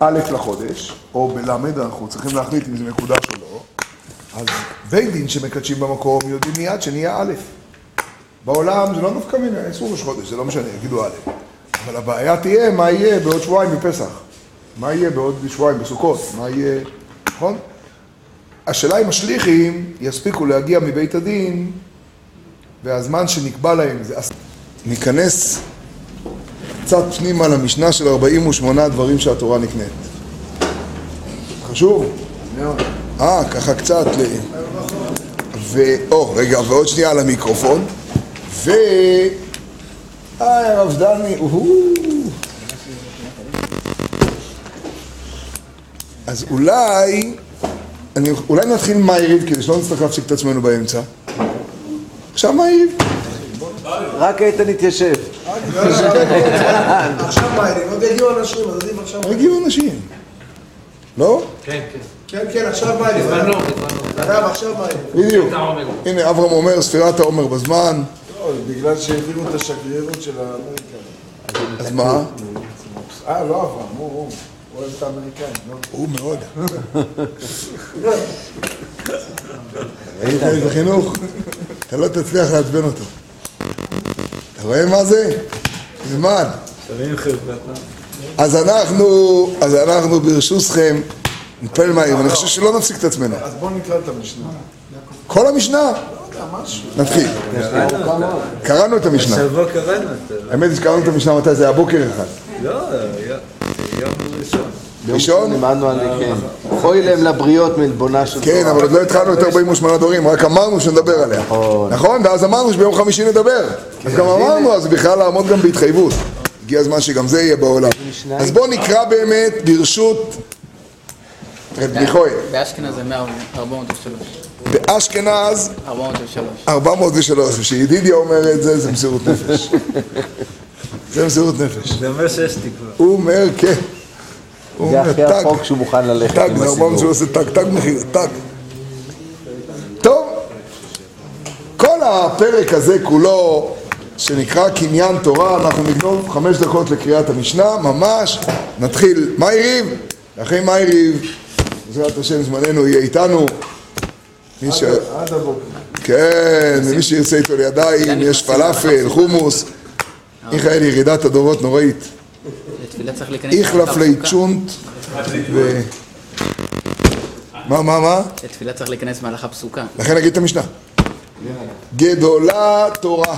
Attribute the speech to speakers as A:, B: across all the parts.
A: א' לחודש, או בל' אנחנו צריכים להחליט אם זה מקודש או לא, אז בית דין שמקדשים במקום יודעים מיד שנהיה א'. בעולם זה לא נפקא מינה, אסור ראש חודש, זה לא משנה, יגידו א'. אבל הבעיה תהיה מה יהיה בעוד שבועיים בפסח. מה יהיה בעוד שבועיים בסוכות, מה יהיה, נכון? השאלה אם השליחים יספיקו להגיע מבית הדין והזמן שנקבע להם זה... ניכנס קצת פנימה למשנה של 48 דברים שהתורה נקנית. חשוב? אה, ככה קצת ל... ו... או, רגע, ועוד שנייה על המיקרופון. ו... אה, הרב דני, אז אולי, אני, אולי נתחיל מהיריב כדי שלא נצטרך להפסיק את עצמנו באמצע. עכשיו מהיריב.
B: רק איתן התיישב.
C: עכשיו מהיריב, עוד יגיעו אנשים, אז עדיף עכשיו.
A: הגיעו אנשים. לא?
D: כן, כן.
C: כן, כן, עכשיו מהיריב.
D: בזמנו, בזמנו.
C: עכשיו מהיריב.
A: בדיוק. הנה, אברהם אומר, ספירת העומר בזמן.
E: לא, בגלל שהעבירו את השגרירות של האמריקאים.
A: אז מה?
E: אה, לא אברהם, הוא, הוא. הוא אוהב את האמריקאים, לא?
A: הוא מאוד. חינוך. אתה לא תצליח לעצבן אותו. רואה מה זה? תלמד. אז אנחנו, אז אנחנו ברשותכם, נתפלל מהיר, ואני חושב שלא נפסיק את עצמנו.
E: אז בואו נקרא את המשנה.
A: כל המשנה? נתחיל. קראנו את המשנה.
F: שבוע קראנו את זה.
A: האמת היא שקראנו את המשנה מתי זה היה בוקר אחד.
F: לא, יום ראשון.
A: ראשון?
B: לימדנו על כן. חוי להם לבריות מעלבונה של
A: כן, אבל עוד לא התחלנו את 48 דורים, רק אמרנו שנדבר עליה. נכון, ואז אמרנו שביום חמישי נדבר. אז גם אמרנו, אז בכלל לעמוד גם בהתחייבות. הגיע הזמן שגם זה יהיה בעולם. אז בואו נקרא באמת ברשות רב מיכואל.
G: באשכנז זה 403.
A: באשכנז
G: 403.
A: 403, וכשידידיה אומר את זה, זה מסירות נפש. זה מסירות נפש.
F: זה אומר שיש תקווה.
A: הוא אומר, כן.
B: זה הכי. רחוק שהוא מוכן ללכת
A: טאג,
B: עם
A: זה
B: הסיפור.
A: 400 שהוא עושה טאג, טאג מחיר, טאג. טוב, כל הפרק הזה כולו, שנקרא קניין תורה, אנחנו נגנוב חמש דקות לקריאת המשנה, ממש, נתחיל מה יריב? אחרי מה יריב? בעזרת השם זמננו יהיה איתנו. מי ש...
E: עד הבוקר.
A: כן, ומי שירצה איתו לידיים, יש פלאפל, חומוס. מיכאל, ירידת הדורות נוראית.
G: לתפילה צריך להיכנס...
A: איכלף ליצ'ונט ו... מה, מה, מה?
G: לתפילה צריך להיכנס מהלכה פסוקה.
A: לכן נגיד את המשנה. גדולה תורה,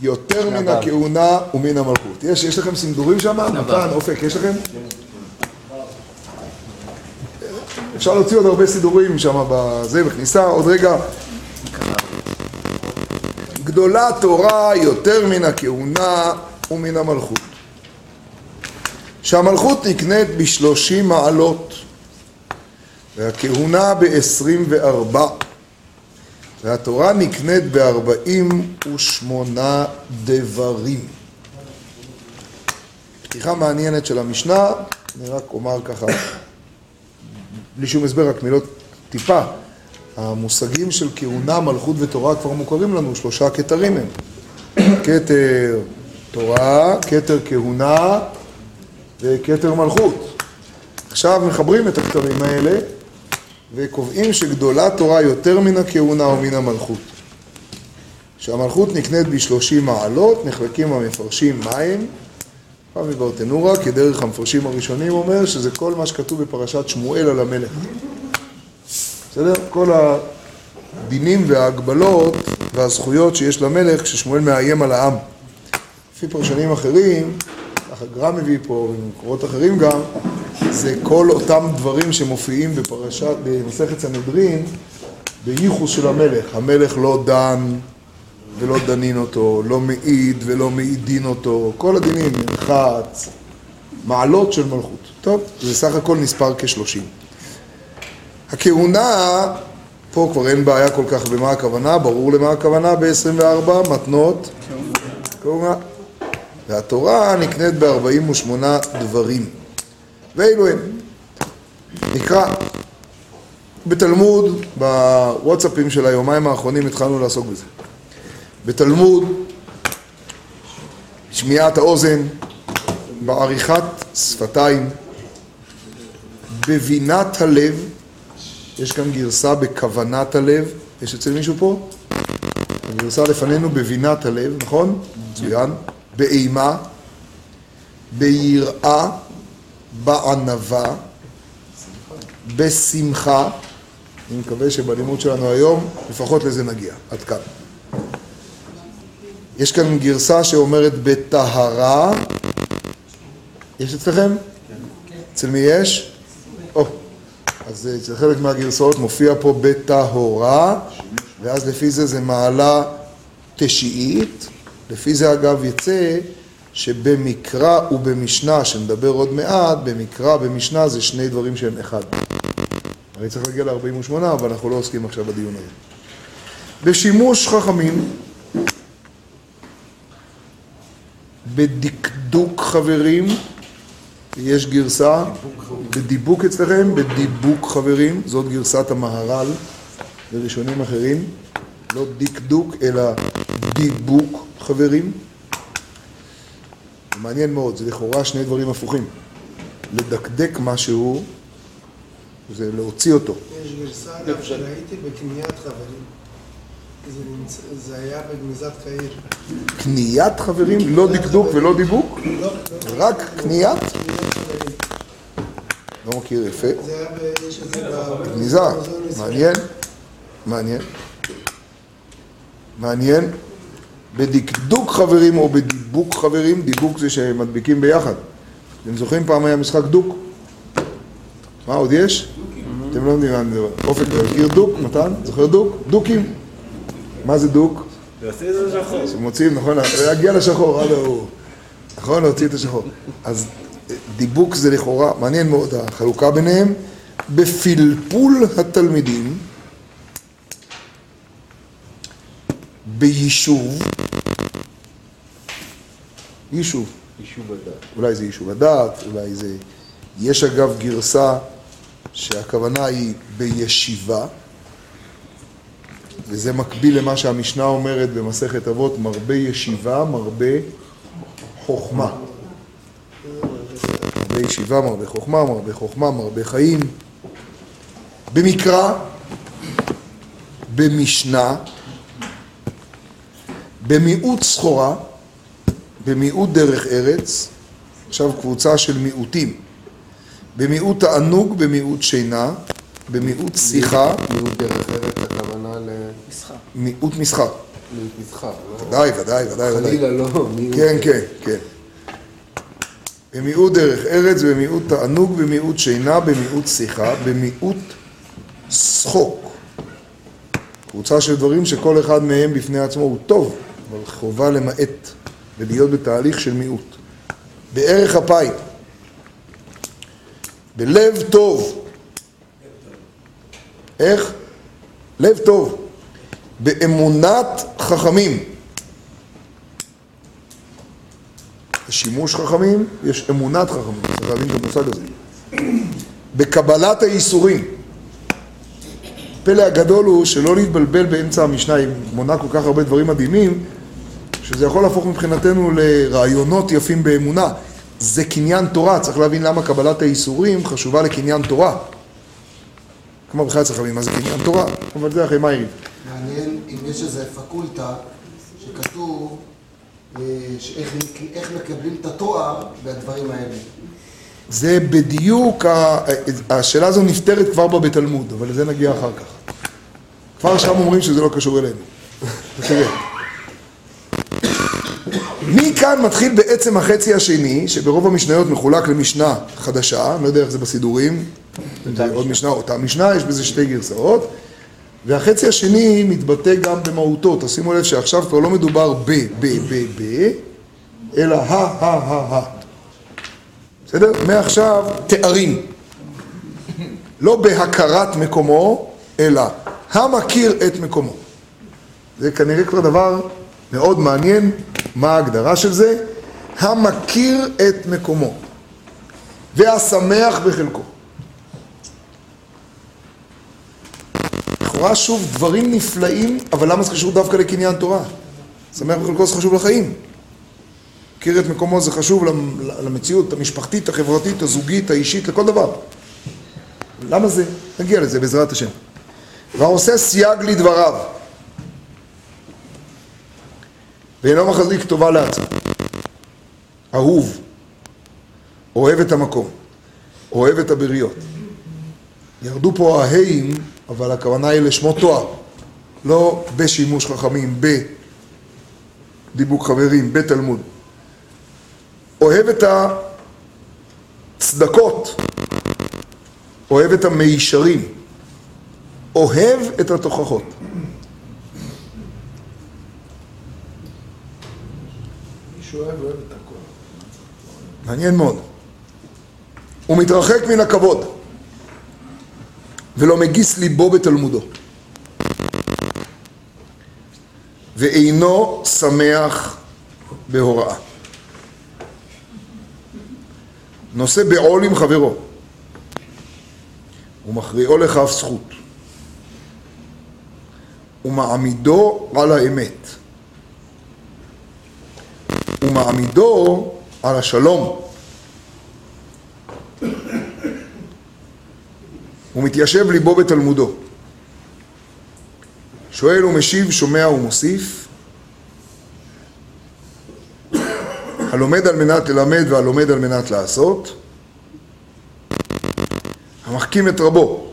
A: יותר מן הכהונה ומן המלכות. יש, יש לכם סימדורים שם? מתן, אופק, יש לכם? אפשר להוציא עוד הרבה סידורים שם בזה, בכניסה, עוד רגע. גדולה תורה יותר מן הכהונה ומן המלכות. שהמלכות נקנית בשלושים מעלות, והכהונה בעשרים וארבע, והתורה נקנית בארבעים ושמונה דברים. פתיחה מעניינת של המשנה, אני רק אומר ככה, בלי שום הסבר, רק מילות טיפה. המושגים של כהונה, מלכות ותורה כבר מוכרים לנו, שלושה כתרים הם. כתר תורה, כתר כהונה וכתר מלכות. עכשיו מחברים את הכתרים האלה וקובעים שגדולה תורה יותר מן הכהונה ומן המלכות. שהמלכות נקנית בשלושים מעלות, נחלקים המפרשים מים. רבי ברטנורה, כדרך המפרשים הראשונים, אומר שזה כל מה שכתוב בפרשת שמואל על המלך. בסדר? כל הדינים וההגבלות והזכויות שיש למלך כששמואל מאיים על העם. לפי פרשנים אחרים, ככה גרם מביא פה ובמקורות אחרים גם, זה כל אותם דברים שמופיעים בפרשת, במסכת סנהדרין, בייחוס של המלך. המלך לא דן ולא דנין אותו, לא מעיד ולא מעידין אותו, כל הדינים, מרחץ, מעלות של מלכות. טוב, זה סך הכל נספר כשלושים. הכהונה, פה כבר אין בעיה כל כך במה הכוונה, ברור למה הכוונה ב-24 מתנות, כהונה. והתורה נקנית ב-48 דברים. ואלו הם. נקרא. בתלמוד, בוואטסאפים של היומיים האחרונים התחלנו לעסוק בזה. בתלמוד, שמיעת האוזן, בעריכת שפתיים, בבינת הלב, יש כאן גרסה בכוונת הלב, יש אצל מישהו פה? הגרסה לפנינו בבינת הלב, נכון? מצוין. באימה, ביראה, בענווה, בשמחה. אני מקווה שבלימוד שלנו היום, לפחות לזה נגיע. עד כאן. יש כאן גרסה שאומרת בטהרה. יש אצלכם? אצל מי יש? או, אז אצל חלק מהגרסאות מופיע פה בטהורה, ואז לפי זה זה מעלה תשיעית. לפי זה אגב יצא שבמקרא ובמשנה, שנדבר עוד מעט, במקרא ובמשנה זה שני דברים שהם אחד. אני צריך להגיע ל-48, אבל אנחנו לא עוסקים עכשיו בדיון הזה. בשימוש חכמים, בדקדוק חברים, יש גרסה, בדיבוק אצלכם, בדיבוק חברים, זאת גרסת המהר"ל וראשונים אחרים, לא דקדוק אלא דיבוק חברים. מעניין מאוד, זה לכאורה שני דברים הפוכים. לדקדק משהו זה להוציא אותו.
C: יש גרסה אגב שראיתי בקניית חברים. זה היה בגניזת קהיר.
A: קניית חברים, לא דקדוק ולא דיבוק,
C: לא, לא.
A: רק קניית. לא מכיר יפה,
C: זה היה ב... יש את זה.
A: גניזה. מעניין, מעניין, מעניין. בדקדוק חברים או בדיבוק חברים, דיבוק זה שמדביקים ביחד. אתם זוכרים פעם היה משחק דוק? מה עוד יש? אתם לא יודעים מה אני מדבר. אופק, אתה מכיר דוק? מתן? זוכר דוק? דוקים. מה זה דוק?
F: תעשי את זה
A: נכון, להגיע לשחור, הלו הוא. נכון, להוציא את השחור. אז אה, דיבוק זה לכאורה, מעניין מאוד החלוקה ביניהם. בפלפול התלמידים, ביישוב, יישוב,
B: יישוב הדעת.
A: אולי זה יישוב הדעת, אולי זה... יש אגב גרסה שהכוונה היא בישיבה, וזה מקביל למה שהמשנה אומרת במסכת אבות, מרבה ישיבה, מרבה חוכמה. מרבה ישיבה, מרבה חוכמה, מרבה חוכמה, מרבה חיים. במקרא, במשנה, במיעוט סחורה, במיעוט דרך ארץ, עכשיו קבוצה של מיעוטים. במיעוט תענוג, במיעוט שינה, במיעוט שיחה,
B: מיעוט דרך ארץ, הכוונה ל-
G: משחק.
A: מיעוט משחק.
B: מיעוט משחק. לא?
A: ודאי, ודאי, ודאי, ודאי.
B: חלילה לא, מיעוט...
A: כן, כן, כן. במיעוט דרך ארץ, במיעוט תענוג, במיעוט שינה, במיעוט שיחה, במיעוט שחוק. קבוצה של דברים שכל אחד מהם בפני עצמו הוא טוב, אבל חובה למעט ולהיות בתהליך של מיעוט. בערך אפיים. בלב טוב. איך? לב טוב. באמונת חכמים. שימוש חכמים, יש אמונת חכמים, צריך להבין את המושג הזה. בקבלת הייסורים. הפלא הגדול הוא שלא להתבלבל באמצע המשנה, היא מונה כל כך הרבה דברים מדהימים, שזה יכול להפוך מבחינתנו לרעיונות יפים באמונה. זה קניין תורה, צריך להבין למה קבלת הייסורים חשובה לקניין תורה. כמו בכלל צריך להבין מה זה קניין תורה, אבל זה אחרי מה יריב.
D: מעניין אם יש איזה פקולטה שכתוב אה, שאיך איך מקבלים את התואר בדברים האלה.
A: זה בדיוק, השאלה הזו נפתרת כבר בתלמוד, אבל לזה נגיע אחר כך. כבר שם אומרים שזה לא קשור אלינו. מכאן מתחיל בעצם החצי השני, שברוב המשניות מחולק למשנה חדשה, אני לא יודע איך זה בסידורים, עוד משנה, אותה משנה, יש בזה שתי גרסאות, והחצי השני מתבטא גם במהותו, תשימו לב שעכשיו כבר לא מדובר ב, ב, ב, ב, אלא ה, ה, ה, ה. בסדר? מעכשיו תארים. לא בהכרת מקומו, אלא המכיר את מקומו. זה כנראה כבר דבר מאוד מעניין, מה ההגדרה של זה? המכיר את מקומו והשמח בחלקו. לכאורה שוב דברים נפלאים, אבל למה זה קשור דווקא לקניין תורה? שמח בחלקו זה חשוב לחיים. מכיר את מקומו זה חשוב למ- למציאות המשפחתית, החברתית, הזוגית, האישית, לכל דבר. למה זה? נגיע לזה בעזרת השם. והעושה סייג לדבריו, ואינו מחזיק טובה לעצמו. אהוב, אוהב את המקום, אוהב את הבריות. ירדו פה ההאים, אבל הכוונה היא לשמות תואר. לא בשימוש חכמים, בדיבוק חברים, בתלמוד. אוהב את הצדקות, אוהב את המישרים, אוהב את התוכחות.
E: מישהו אוהב, אוהב את הכל.
A: מעניין מאוד. הוא מתרחק מן הכבוד, ולא מגיס ליבו בתלמודו. ואינו שמח בהוראה. נושא בעול עם חברו, ומכריעו לכף זכות, ומעמידו על האמת, ומעמידו על השלום. ומתיישב ליבו בתלמודו. שואל ומשיב, שומע ומוסיף. הלומד על מנת ללמד והלומד על מנת לעשות. המחכים את רבו.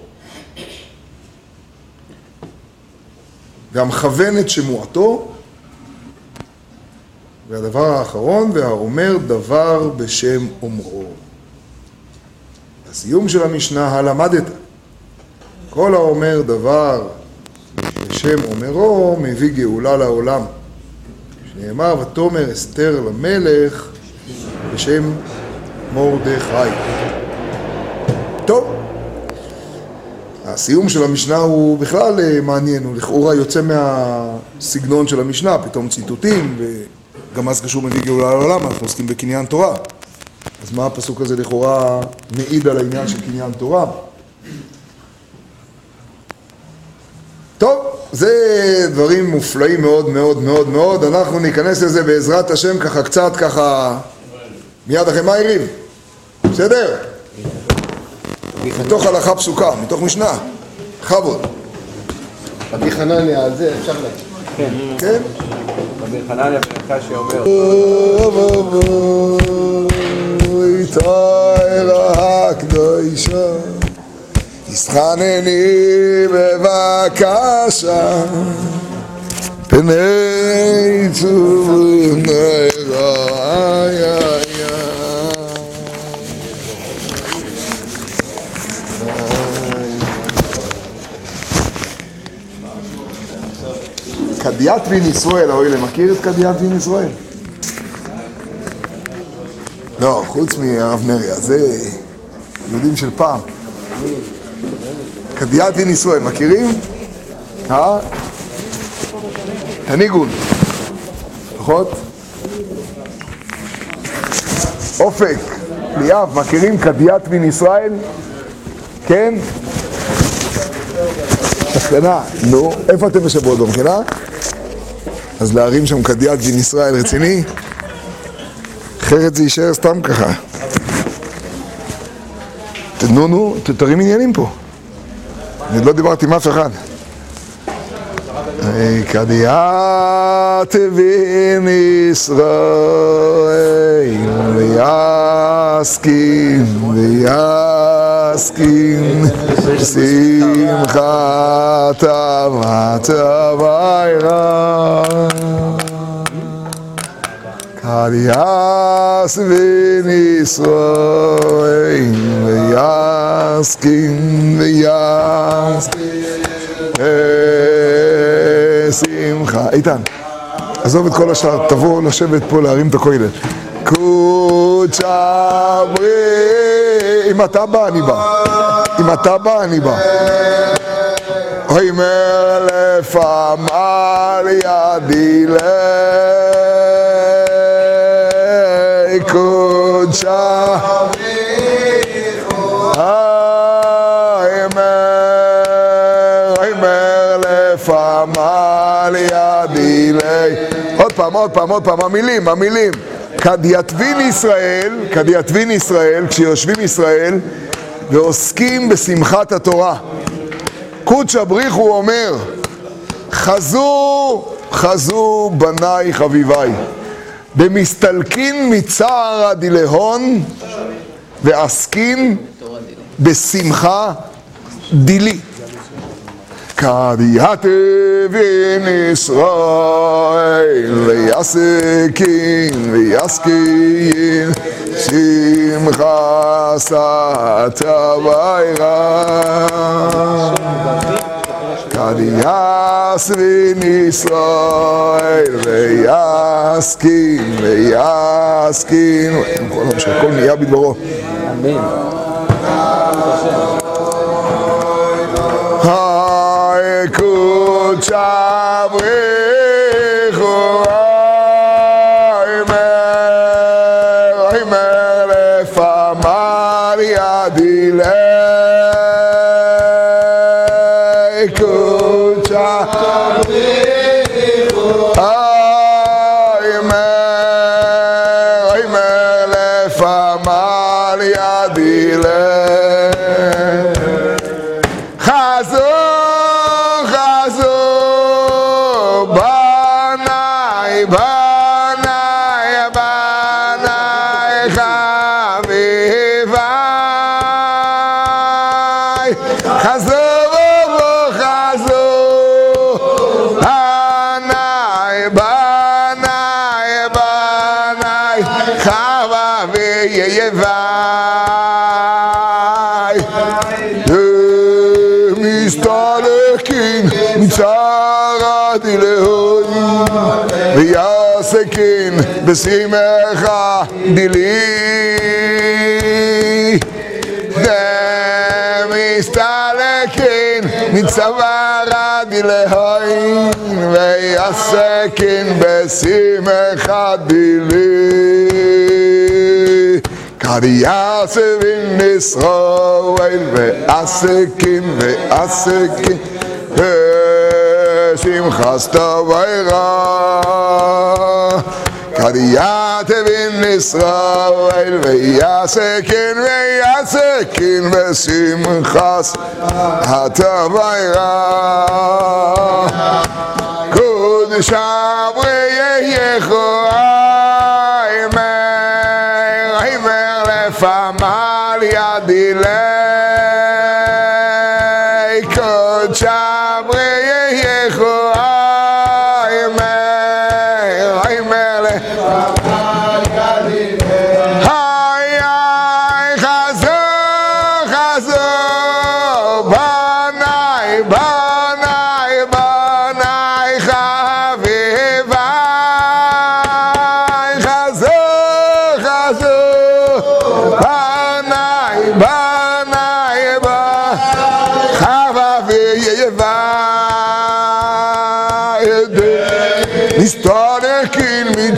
A: והמכוון את שמועתו. והדבר האחרון, והאומר דבר בשם אומרו. הסיום של המשנה, הלמדת. כל האומר דבר בשם אומרו, מביא גאולה לעולם. שנאמר, ותאמר אסתר למלך בשם מרדכי. טוב, הסיום של המשנה הוא בכלל אה, מעניין, הוא לכאורה יוצא מהסגנון של המשנה, פתאום ציטוטים, וגם מה זה קשור מביא גאולה לעולם, אנחנו עוסקים בקניין תורה. אז מה הפסוק הזה לכאורה מעיד על העניין של קניין תורה? טוב, זה דברים מופלאים מאוד מאוד מאוד מאוד, אנחנו ניכנס לזה בעזרת השם ככה קצת ככה מיד אחרי מה יריב? בסדר? מתוך הלכה פסוקה, מתוך משנה, בכבוד,
B: רבי חנניה, על זה אפשר להגיד.
A: כן.
H: רבי חנן הברכה שאומר.
A: אבוי, תאיר הקדושה, תסחנני בבקשה, פני צורים נראה קדיאת בן ישראל, אוי, מכיר את קדיאת בן ישראל? לא, חוץ מהרב נריה, זה יהודים של פעם. קדיאת בן ישראל, מכירים? אה? תניגון, נכון? אופק, ליאב, מכירים קדיאת בן ישראל? כן? מסקנה, נו, איפה אתם בשבועות במכינה? אז להרים שם קדיאת בן ישראל רציני? אחרת זה יישאר סתם ככה. נו נו, תרים עניינים פה. אני לא דיברתי עם אף אחד. היי, קדיאת בן ישראל ויסכין ויסכין שמחת אמת אביירה קדיאס בן ישראל ויסכין ויסכין שמחה. איתן, עזוב את כל השאר, תבוא לשבת פה להרים את הכולל. קודשא ברי, אם אתה בא, אני בא. אם אתה בא, אני בא. אוי מלף עמל ידי לי קודשא לפעמל ידי לי. עוד פעם, עוד פעם, עוד פעם, המילים, המילים. כד יתבין ישראל, כד יתבין ישראל, כשיושבים ישראל, ועוסקים בשמחת התורה. קודשא בריחו אומר, חזו, חזו בניי חביביי, במסתלקין מצער דילהון ועסקין בשמחה דילי. קריאתי בן ישראל, ויסקין ויסקין, שמחה סתה וירה. קריאס בן ישראל, ויסקין ויסקין, כל נהיה בדברו. אמן. chavejo. בשמחה דילי. מסתלקין מצערת אלוהים ויעסקין בשמחה דילי. קריאס בן ישראל ועסקין ועסקין שמחס תביירה קריאת בן ישראל ויעסקין ויעסקין בשמחס התביירה קודש אברייךו איימר איימר לפמל ידי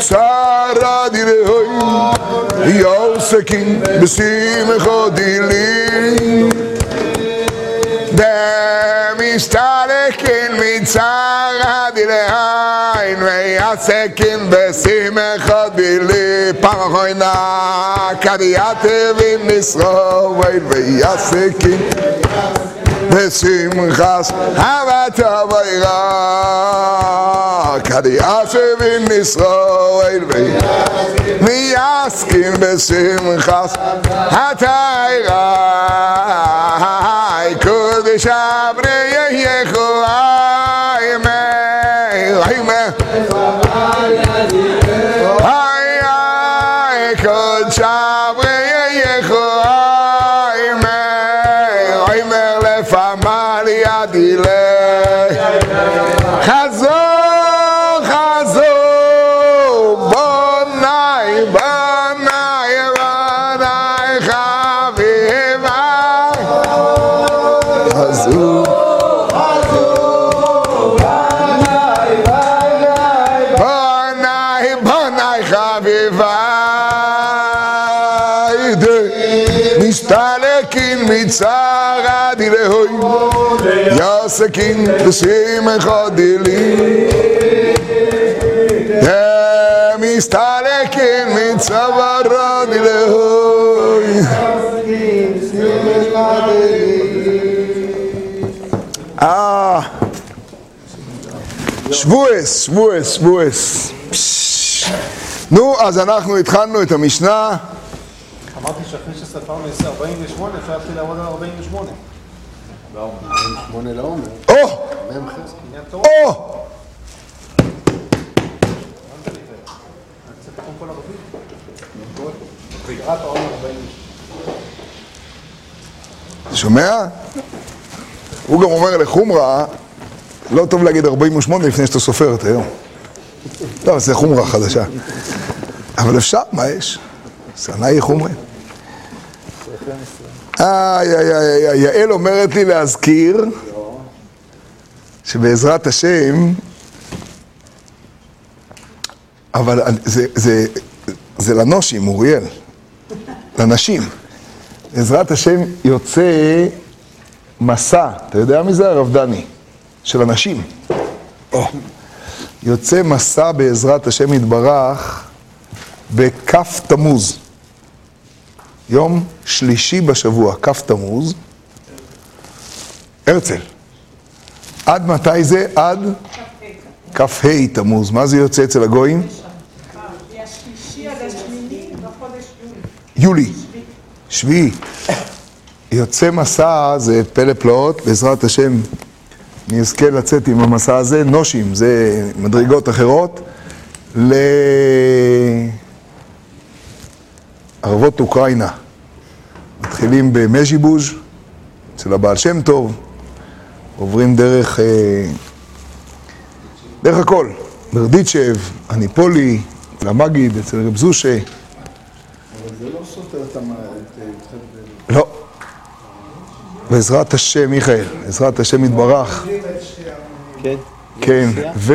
A: saradi de hoy yo se kin bisi me khodili de mi stare kin mi saradi de hoy no hay se kin bisi me khodili pa hoy na kariate vi mi so vai vi se בשמחס אהבת אבירה קדיאס בן ישראל ויעסקין בשמחס התאירה. קודש אברי יחו sara di le hoy ya sakin besim khadili ya mistalekin min savara di le hoy ah שבועס, שבועס, שבועס. נו, אז אנחנו התחלנו את המשנה.
C: אמרתי שאחרי שספרנו 48, אפשר להתחיל לעבוד על 48.
B: שמונה לעומר.
A: או!
B: מ"ח.
C: עניין תורה,
A: או!
C: צריך לתקון כל הרבים. סגירת העומר 40.
A: שומע? הוא גם אומר לחומרה, לא טוב להגיד 48 לפני שאתה סופר את היום. לא, זה חומרה חדשה. אבל אפשר, מה יש? שנאי חומרי. איי, איי, איי, איי, יעל אומרת לי להזכיר שבעזרת השם, אבל זה, זה, זה לנושים, אוריאל, לנשים. בעזרת השם יוצא מסע, אתה יודע מי זה הרב דני? של אנשים. או. יוצא מסע בעזרת השם יתברך בכ' תמוז. יום שלישי בשבוע, כ' תמוז, הרצל. עד מתי זה? עד כ"ה תמוז. מה זה יוצא אצל הגויים?
I: יולי.
A: שביעי. יוצא מסע, זה פלא פלאות, בעזרת השם נזכה לצאת עם המסע הזה, נושים, זה מדרגות אחרות, לערבות אוקראינה. מתחילים במז'יבוז' אצל הבעל שם טוב, עוברים דרך, אה, דרך הכל, ברדיצ'ב, הניפולי, למגיד, אצל רב זושה.
E: אבל זה לא סותר את המ- את התחתנו.
A: לא. בעזרת השם, מיכאל, בעזרת השם יתברך.
B: כן.
A: כן, ו...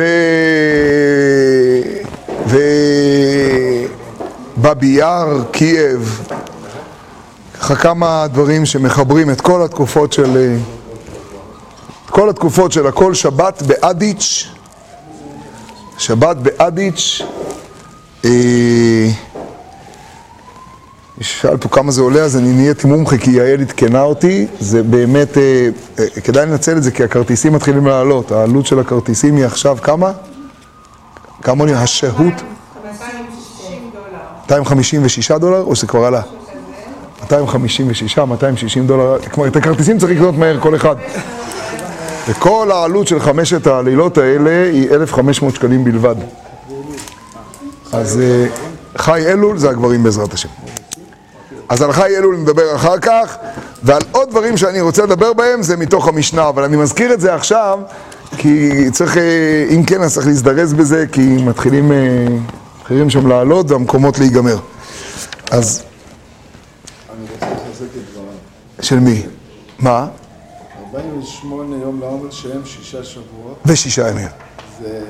A: ו... בבי יאר, קייב, ככה כמה דברים שמחברים את כל התקופות של... אה, את כל התקופות של הכל, שבת באדיץ', שבת באדיץ', אה, מי ששאל פה כמה זה עולה, אז אני נהייתי מומחה כי יעל עדכנה אותי, זה באמת, אה, אה, כדאי לנצל את זה כי הכרטיסים מתחילים לעלות, העלות של הכרטיסים היא עכשיו כמה? כמה עולים? השהות?
I: 260 דולר.
A: 256 דולר, או שזה כבר עלה? 256, 260 דולר, כלומר את הכרטיסים צריך לקנות מהר כל אחד. וכל העלות של חמשת הלילות האלה היא 1,500 שקלים בלבד. אז אה, חי אלול זה הגברים בעזרת השם. אז על חי אלול נדבר אחר כך, ועל עוד דברים שאני רוצה לדבר בהם זה מתוך המשנה, אבל אני מזכיר את זה עכשיו, כי צריך, אה, אם כן, אז צריך להזדרז בזה, כי מתחילים, מתחילים שם לעלות והמקומות להיגמר. אז. של מי? מה?
E: 48 יום לעומר שהם שישה שבועות,
A: ושישה ימים.
E: זה...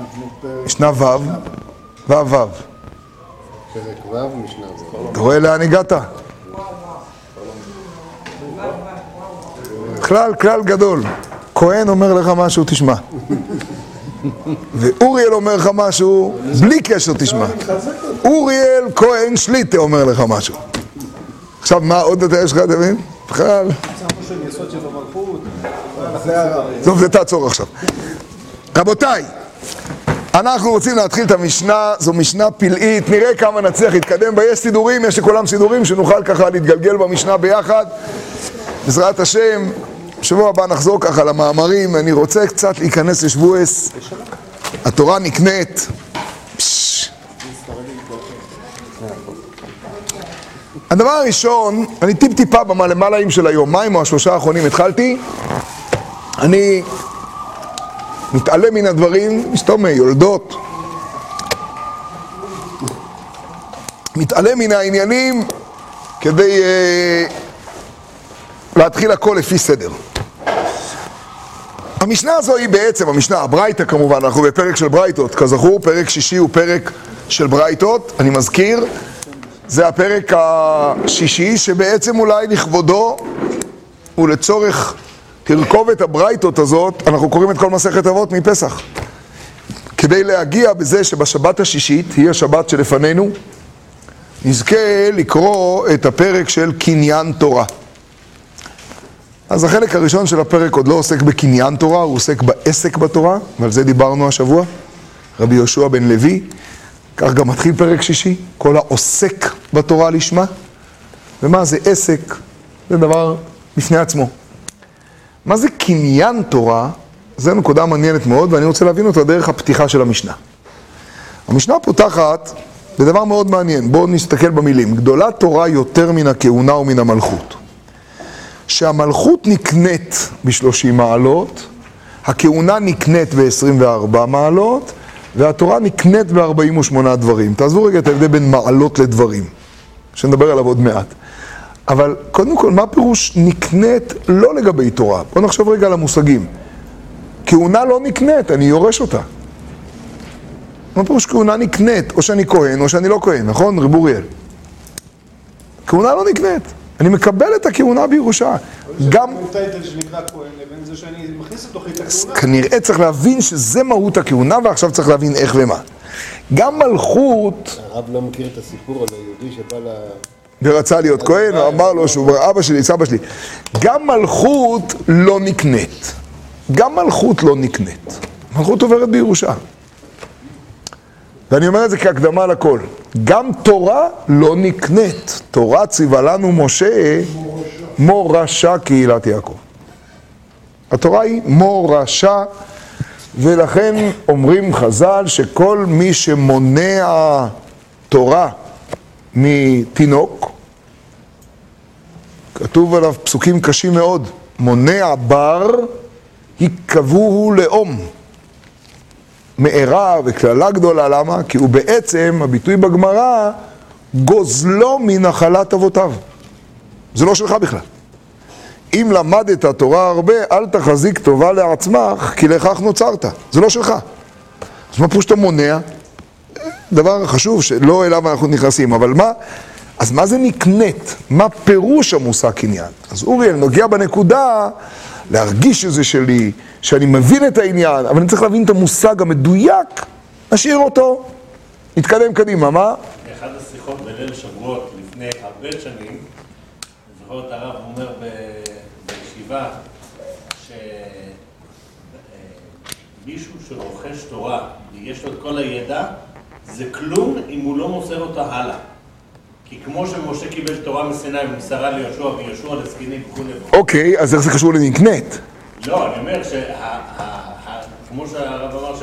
E: אנחנו פרק...
A: משנה ו', ו' ו'.
B: פרק ו', משנה ו'.
A: אתה רואה לאן הגעת? כלל, כלל גדול. כהן אומר לך משהו, תשמע. ואוריאל אומר לך משהו, בלי קשר תשמע. אוריאל כהן שליטה אומר לך משהו. עכשיו, מה עוד אתה יש לך, אתה מבין? בכלל. טוב, זה תעצור עכשיו. רבותיי, אנחנו רוצים להתחיל את המשנה, זו משנה פלאית, נראה כמה נצליח להתקדם בה. יש סידורים, יש לכולם סידורים, שנוכל ככה להתגלגל במשנה ביחד. בעזרת השם, בשבוע הבא נחזור ככה למאמרים, אני רוצה קצת להיכנס לשבועס. התורה נקנית. הדבר הראשון, אני טיפ-טיפה במעלה של היומיים או השלושה האחרונים התחלתי. אני מתעלם מן הדברים, מסתום יולדות. מתעלם מן העניינים כדי אה, להתחיל הכל לפי סדר. המשנה הזו היא בעצם, המשנה, הברייתא כמובן, אנחנו בפרק של ברייתות, כזכור, פרק שישי הוא פרק של ברייתות, אני מזכיר, זה הפרק השישי שבעצם אולי לכבודו ולצורך תרכובת הברייתות הזאת, אנחנו קוראים את כל מסכת אבות מפסח. כדי להגיע בזה שבשבת השישית, היא השבת שלפנינו, נזכה לקרוא את הפרק של קניין תורה. אז החלק הראשון של הפרק עוד לא עוסק בקניין תורה, הוא עוסק בעסק בתורה, ועל זה דיברנו השבוע, רבי יהושע בן לוי. כך גם מתחיל פרק שישי, כל העוסק בתורה לשמה. ומה זה עסק? זה דבר בפני עצמו. מה זה קניין תורה? זו נקודה מעניינת מאוד, ואני רוצה להבין אותה דרך הפתיחה של המשנה. המשנה פותחת בדבר מאוד מעניין, בואו נסתכל במילים. גדולה תורה יותר מן הכהונה ומן המלכות. שהמלכות נקנית ב-30 מעלות, הכהונה נקנית ב-24 מעלות, והתורה נקנית ב-48 דברים. תעזבו רגע את ההבדל בין מעלות לדברים, שנדבר עליו עוד מעט. אבל קודם כל, מה פירוש נקנית לא לגבי תורה? בואו נחשוב רגע על המושגים. כהונה לא נקנית, אני יורש אותה. מה פירוש כהונה נקנית? או שאני כהן או שאני לא כהן, נכון, רב אוריאל? כהונה לא נקנית. אני מקבל את הכהונה בירושה. גם... כנראה צריך להבין שזה מהות הכהונה, ועכשיו צריך להבין איך ומה. גם מלכות,
B: הרב לא מכיר את הסיפור על היהודי שבא ל...
A: ורצה להיות כהן, הוא אמר לו שהוא אבא שלי, סבא שלי. גם מלכות לא נקנית. גם מלכות לא נקנית. מלכות עוברת בירושה. ואני אומר את זה כהקדמה לכל. גם תורה לא נקנית. תורה ציווה לנו משה מורשה קהילת יעקב. התורה היא מורשה, ולכן אומרים חז"ל שכל מי שמונע תורה מתינוק, כתוב עליו פסוקים קשים מאוד, מונע בר, יקבוהו לאום. מארה וקללה גדולה, למה? כי הוא בעצם, הביטוי בגמרא, גוזלו מנחלת אבותיו. זה לא שלך בכלל. אם למדת תורה הרבה, אל תחזיק טובה לעצמך, כי לכך נוצרת. זה לא שלך. אז מה שאתה מונע? דבר חשוב שלא אליו אנחנו נכנסים, אבל מה? אז מה זה נקנית? מה פירוש המושג קניין? אז אוריאל נוגע בנקודה להרגיש שזה שלי, שאני מבין את העניין, אבל אני צריך להבין את המושג המדויק, נשאיר אותו, נתקדם קדימה, מה?
J: באחד השיחות בליל שבועות לפני הרבה שנים, זוכר את הרב אומר בישיבה שמישהו שרוכש תורה ויש לו את כל הידע, זה כלום אם הוא לא מוסר אותה הלאה. כי כמו שמשה קיבל תורה מסיני ומסרה ליהושע ויהושע לזקנים וכולי,
A: אוקיי, אז איך זה קשור לנקנית?
J: לא, אני אומר שכמו שהרב אמר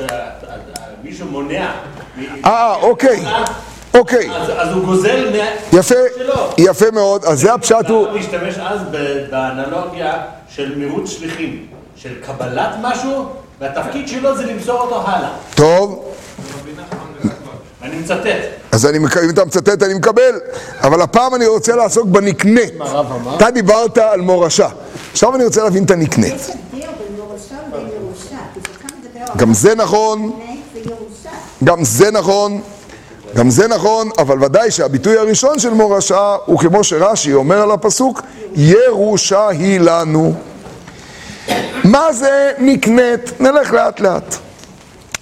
J: שמישהו מונע
A: אה, אוקיי, אוקיי,
J: אז, אז הוא גוזל מה...
A: יפה,
J: שלו.
A: יפה מאוד, אז זה הפשט הוא...
J: הוא משתמש אז באנלוגיה של מירוץ שליחים, של קבלת משהו, והתפקיד שלו זה למסור אותו הלאה.
A: טוב,
J: ואני מצטט.
A: אז אני, אם אתה מצטט אני מקבל, אבל הפעם אני רוצה לעסוק בנקנית. אתה דיברת על מורשה, עכשיו אני רוצה להבין את הנקנית. גם זה נכון. גם זה נכון, גם זה נכון, אבל ודאי שהביטוי הראשון של מורשה הוא כמו שרש"י אומר על הפסוק, ירושה היא לנו. מה זה נקנית? נלך לאט לאט.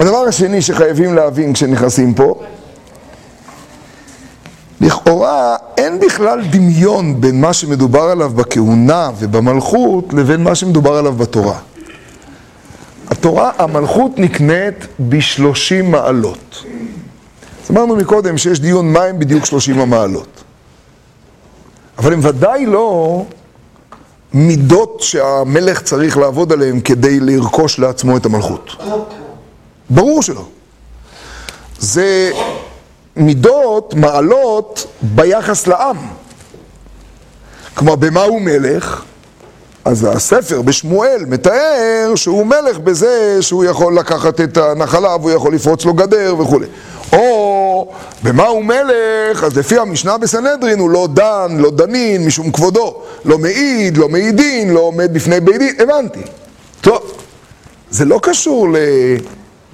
A: הדבר השני שחייבים להבין כשנכנסים פה, לכאורה אין בכלל דמיון בין מה שמדובר עליו בכהונה ובמלכות לבין מה שמדובר עליו בתורה. התורה, המלכות נקנית בשלושים מעלות. אז אמרנו מקודם שיש דיון מה הם בדיוק שלושים המעלות. אבל הם ודאי לא מידות שהמלך צריך לעבוד עליהן כדי לרכוש לעצמו את המלכות. ברור שלא. זה מידות, מעלות, ביחס לעם. כלומר, במה הוא מלך? אז הספר בשמואל מתאר שהוא מלך בזה שהוא יכול לקחת את הנחלה והוא יכול לפרוץ לו גדר וכולי. או במה הוא מלך, אז לפי המשנה בסנהדרין הוא לא דן, לא דנין, משום כבודו. לא מעיד, לא מעידין, לא עומד בפני בית דין, הבנתי. טוב, זה לא קשור ל...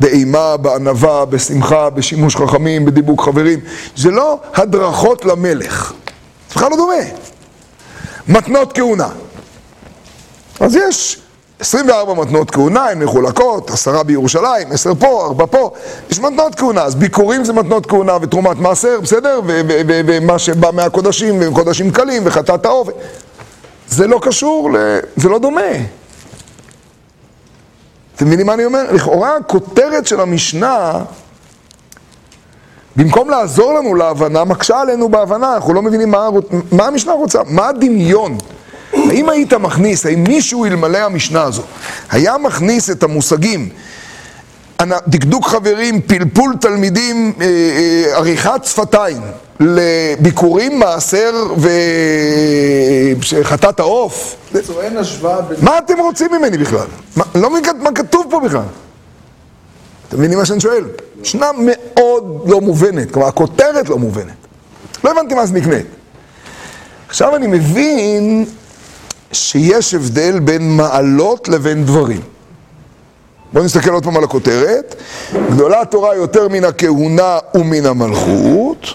A: באימה, בענווה, בשמחה, בשימוש חכמים, בדיבוק חברים. זה לא הדרכות למלך. זה בכלל לא דומה. מתנות כהונה. אז יש 24 מתנות כהונה, הן מחולקות, עשרה בירושלים, עשר פה, ארבע פה, יש מתנות כהונה, אז ביקורים זה מתנות כהונה ותרומת מעשר, בסדר? ומה שבא מהקודשים, וקודשים קלים, וחטאת האופן. זה לא קשור, ל... זה לא דומה. אתם מבינים מה אני אומר? לכאורה הכותרת של המשנה, במקום לעזור לנו להבנה, מקשה עלינו בהבנה, אנחנו לא מבינים מה, מה המשנה רוצה, מה הדמיון. האם היית מכניס, האם מישהו אלמלא המשנה הזו, היה מכניס את המושגים דקדוק חברים, פלפול תלמידים, אה, אה, עריכת שפתיים, לביקורים, מעשר וחטאת העוף.
E: אין השוואה בין...
A: מה אתם רוצים ממני בכלל? מה, לא מבין מה כתוב פה בכלל. אתם מבינים מה שאני שואל? משנה מאוד לא מובנת, כלומר הכותרת לא מובנת. לא הבנתי מה זה נקנית. עכשיו אני מבין שיש הבדל בין מעלות לבין דברים. בואו נסתכל עוד פעם על הכותרת. גדולה התורה יותר מן הכהונה ומן המלכות,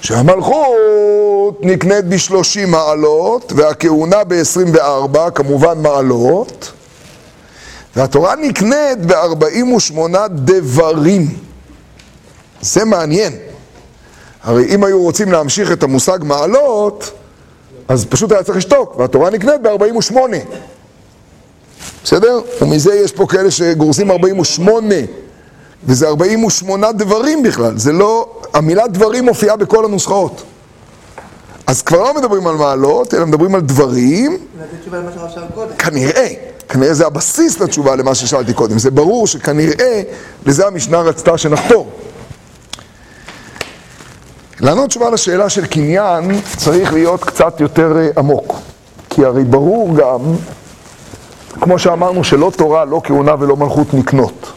A: שהמלכות נקנית בשלושים מעלות, והכהונה ב-24, כמובן מעלות, והתורה נקנית ב-48 דברים. זה מעניין. הרי אם היו רוצים להמשיך את המושג מעלות, אז פשוט היה צריך לשתוק, והתורה נקנית ב-48. בסדר? ומזה יש פה כאלה שגורסים 48, וזה 48 דברים בכלל, זה לא, המילה דברים מופיעה בכל הנוסחאות. אז כבר לא מדברים על מעלות, אלא מדברים על דברים. כנראה, כנראה זה הבסיס לתשובה למה ששאלתי קודם. זה ברור שכנראה לזה המשנה רצתה שנחתור. לענות תשובה לשאלה של קניין צריך להיות קצת יותר אה, עמוק. כי הרי ברור גם כמו שאמרנו, שלא תורה, לא כהונה ולא מלכות נקנות.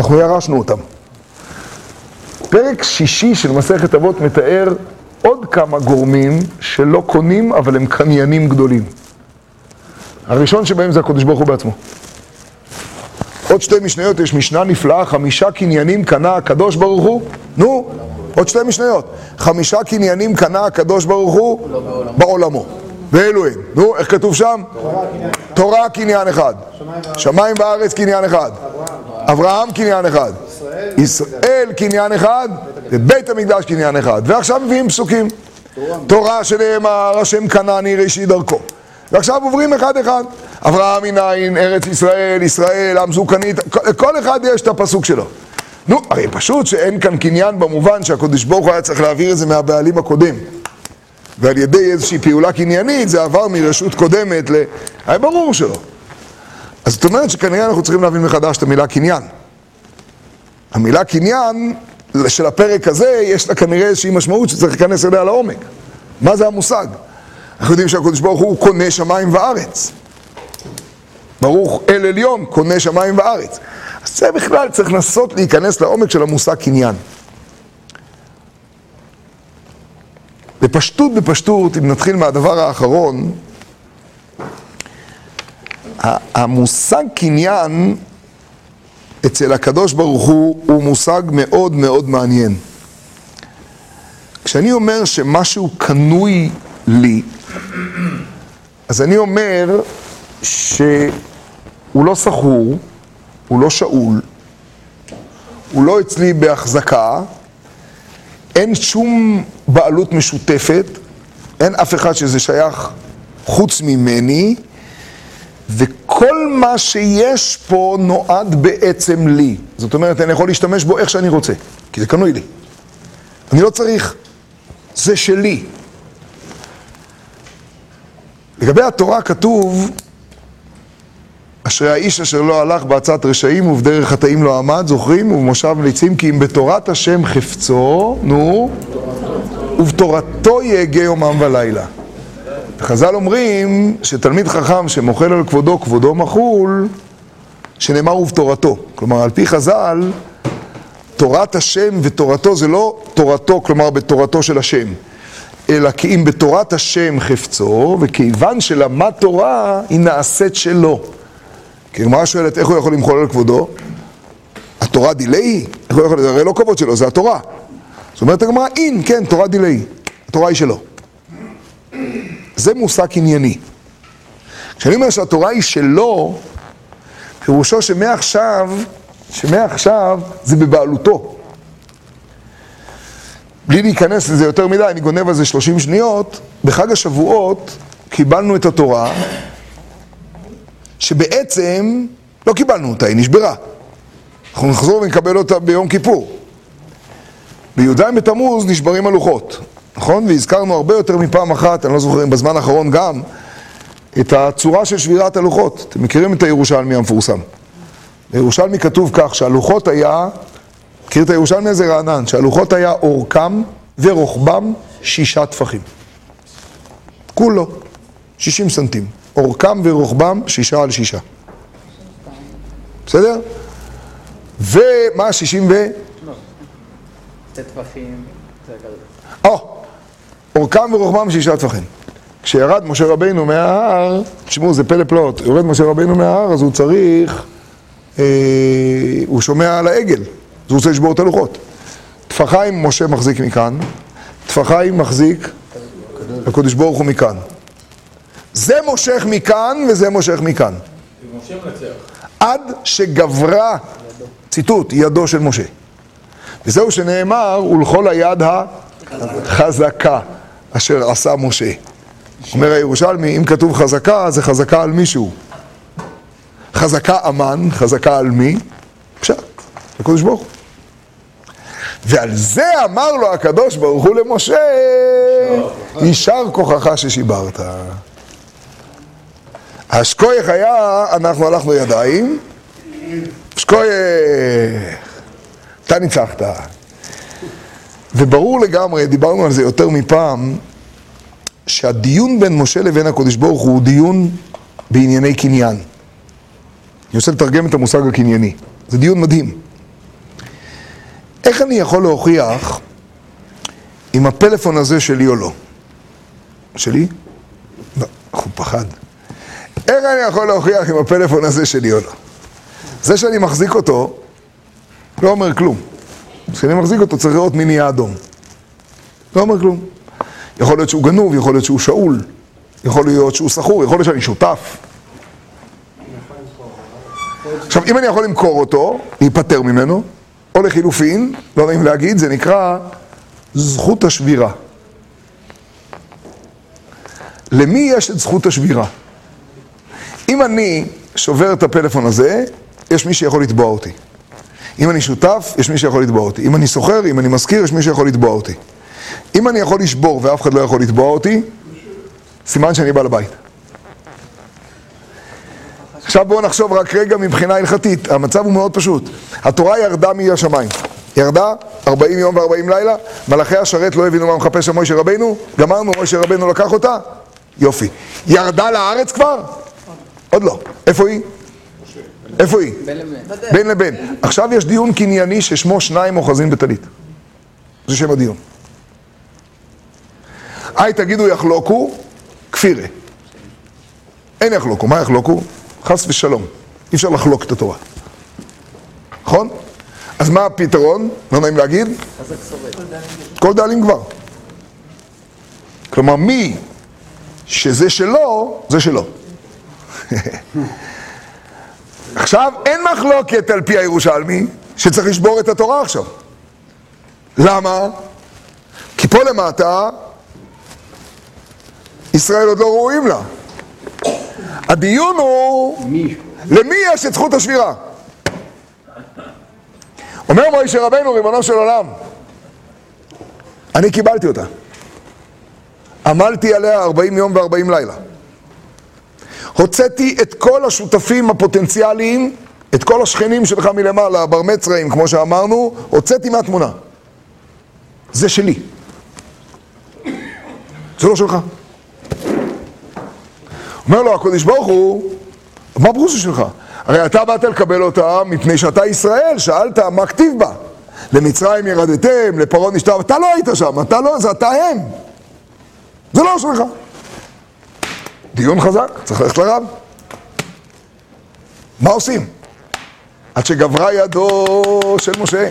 A: אנחנו ירשנו אותם. פרק שישי של מסכת אבות מתאר עוד כמה גורמים שלא קונים, אבל הם קניינים גדולים. הראשון שבהם זה הקדוש ברוך הוא בעצמו. עוד שתי משניות, יש משנה נפלאה, חמישה קניינים קנה הקדוש ברוך הוא. נו, עוד שתי משניות. חמישה קניינים קנה הקדוש ברוך הוא בעולמו. ואלו הם. נו, איך כתוב שם? תורה קניין אחד. שמיים וארץ קניין אחד. אברהם קניין אחד. ישראל קניין אחד, ובית המקדש קניין אחד. ועכשיו מביאים פסוקים. תורה שנאמר, השם קנני ראשי דרכו. ועכשיו עוברים אחד אחד. אברהם מנין, ארץ ישראל, ישראל, עם זוקנית, כל אחד יש את הפסוק שלו. נו, הרי פשוט שאין כאן קניין במובן שהקדוש ברוך הוא היה צריך להעביר את זה מהבעלים הקודם. ועל ידי איזושהי פעולה קניינית זה עבר מרשות קודמת ל... היה ברור שלא. אז זאת אומרת שכנראה אנחנו צריכים להבין מחדש את המילה קניין. המילה קניין של הפרק הזה יש לה כנראה איזושהי משמעות שצריך להיכנס אליה לעומק. מה זה המושג? אנחנו יודעים שהקדוש ברוך הוא קונה שמיים וארץ. ברוך אל עליון קונה שמיים וארץ. אז זה בכלל צריך לנסות להיכנס לעומק של המושג קניין. בפשטות בפשטות, אם נתחיל מהדבר האחרון, המושג קניין אצל הקדוש ברוך הוא הוא מושג מאוד מאוד מעניין. כשאני אומר שמשהו קנוי לי, אז אני אומר שהוא לא סחור, הוא לא שאול, הוא לא אצלי בהחזקה, אין שום בעלות משותפת, אין אף אחד שזה שייך חוץ ממני, וכל מה שיש פה נועד בעצם לי. זאת אומרת, אני יכול להשתמש בו איך שאני רוצה, כי זה קנוי לי. אני לא צריך, זה שלי. לגבי התורה כתוב, אשרי האיש אשר לא הלך בעצת רשעים ובדרך חטאים לא עמד, זוכרים? ובמושב מליצים כי אם בתורת השם חפצו, נו, ובתורתו יהגה יומם ולילה. חז"ל אומרים שתלמיד חכם שמוחל על כבודו, כבודו מחול, שנאמר ובתורתו. כלומר, על פי חז"ל, תורת השם ותורתו זה לא תורתו, כלומר בתורתו של השם, אלא כי אם בתורת השם חפצו, וכיוון שלמד תורה, היא נעשית שלו. כי הגמרא שואלת איך הוא יכול למחול על כבודו? התורה דיליי? איך הוא יכול... זה הרי לא כבוד שלו, זה התורה. זאת אומרת הגמרא, אין, כן, תורה דיליי. התורה היא שלו. זה מושג ענייני. כשאני אומר שהתורה היא שלו, פירושו שמעכשיו, שמעכשיו זה בבעלותו. בלי להיכנס לזה יותר מדי, אני גונב על זה 30 שניות, בחג השבועות קיבלנו את התורה, שבעצם לא קיבלנו אותה, היא נשברה. אנחנו נחזור ונקבל אותה ביום כיפור. בי"ז בתמוז נשברים הלוחות, נכון? והזכרנו הרבה יותר מפעם אחת, אני לא זוכר אם בזמן האחרון גם, את הצורה של שבירת הלוחות. אתם מכירים את הירושלמי המפורסם. בירושלמי כתוב כך, שהלוחות היה, מכיר את הירושלמי הזה רענן, שהלוחות היה אורכם ורוחבם שישה טפחים. כולו, שישים סנטים. אורכם ורוחבם שישה על שישה. בסדר? ומה, שישים ו...
G: שתי טפחים. זה כזה.
A: או, אורכם ורוחבם שישה טפחים. כשירד משה רבינו מההר, תשמעו, זה פלא פלאות, יורד משה רבינו מההר, אז הוא צריך, אה, הוא שומע על העגל, אז הוא רוצה לשבור את הלוחות. טפחיים משה מחזיק מכאן, טפחיים מחזיק הקדוש ברוך הוא מכאן. זה מושך מכאן וזה מושך מכאן. עד שגברה, ציטוט, ידו של משה. וזהו שנאמר, ולכל היד החזקה אשר עשה משה. אומר הירושלמי, אם כתוב חזקה, זה חזקה על מישהו. חזקה אמן, חזקה על מי? פשט, הקדוש ברוך הוא. ועל זה אמר לו הקדוש ברוך הוא למשה, יישר כוחך ששיברת. השכוייך היה, אנחנו הלכנו ידיים, שכוייך, אתה ניצחת. וברור לגמרי, דיברנו על זה יותר מפעם, שהדיון בין משה לבין הקדוש ברוך הוא דיון בענייני קניין. אני רוצה לתרגם את המושג הקנייני. זה דיון מדהים. איך אני יכול להוכיח אם הפלאפון הזה שלי או לא? שלי? לא, הוא פחד. איך אני יכול להוכיח אם הפלאפון הזה שלי או לא? זה שאני מחזיק אותו לא אומר כלום. כשאני מחזיק אותו צריך לראות מי נהיה אדום. לא אומר כלום. יכול להיות שהוא גנוב, יכול להיות שהוא שאול, יכול להיות שהוא סחור, יכול להיות שאני שותף. עכשיו, אם אני יכול למכור אותו, להיפטר ממנו, או לחילופין, לא נעים להגיד, זה נקרא זכות השבירה. למי יש את זכות השבירה? אם אני שובר את הפלאפון הזה, יש מי שיכול לתבוע אותי. אם אני שותף, יש מי שיכול לתבוע אותי. אם אני סוחר, אם אני מזכיר, יש מי שיכול לתבוע אותי. אם אני יכול לשבור ואף אחד לא יכול לתבוע אותי, סימן שאני בעל הבית. עכשיו בואו נחשוב רק רגע מבחינה הלכתית, המצב הוא מאוד פשוט. התורה ירדה מהשמיים. ירדה 40 יום ו-40 לילה, מלאכי השרת לא הבינו מה מחפש שם מוישה רבנו, גמרנו, מוישה רבנו לקח אותה, יופי. ירדה לארץ כבר? עוד לא. איפה היא? איפה היא?
G: בין לבין.
A: בין לבין. עכשיו יש דיון קנייני ששמו שניים אוחזין בטלית. זה שם הדיון. היי, תגידו יחלוקו, כפירה. אין יחלוקו, מה יחלוקו? חס ושלום. אי אפשר לחלוק את התורה. נכון? אז מה הפתרון? לא נעים להגיד? כל דאלים כבר. כלומר, מי שזה שלו, זה שלו. עכשיו, אין מחלוקת על פי הירושלמי שצריך לשבור את התורה עכשיו. למה? כי פה למטה ישראל עוד לא ראויים לה. הדיון הוא למי יש את זכות השבירה. אומר מוישה רבנו, ריבונו של עולם, אני קיבלתי אותה. עמלתי עליה 40 יום ו-40 לילה. הוצאתי את כל השותפים הפוטנציאליים, את כל השכנים שלך מלמעלה, בר מצרים, כמו שאמרנו, הוצאתי מהתמונה. זה שלי. זה לא שלך. אומר לו הקדוש ברוך הוא, מה ברוסו שלך? הרי אתה באת לקבל אותה מפני שאתה ישראל, שאלת מה כתיב בה. למצרים ירדתם, לפרעה נשתר, אתה לא היית שם, אתה לא, זה אתה הם. זה לא שלך. דיון חזק, צריך ללכת לרב. מה עושים? עד שגברה ידו של משה.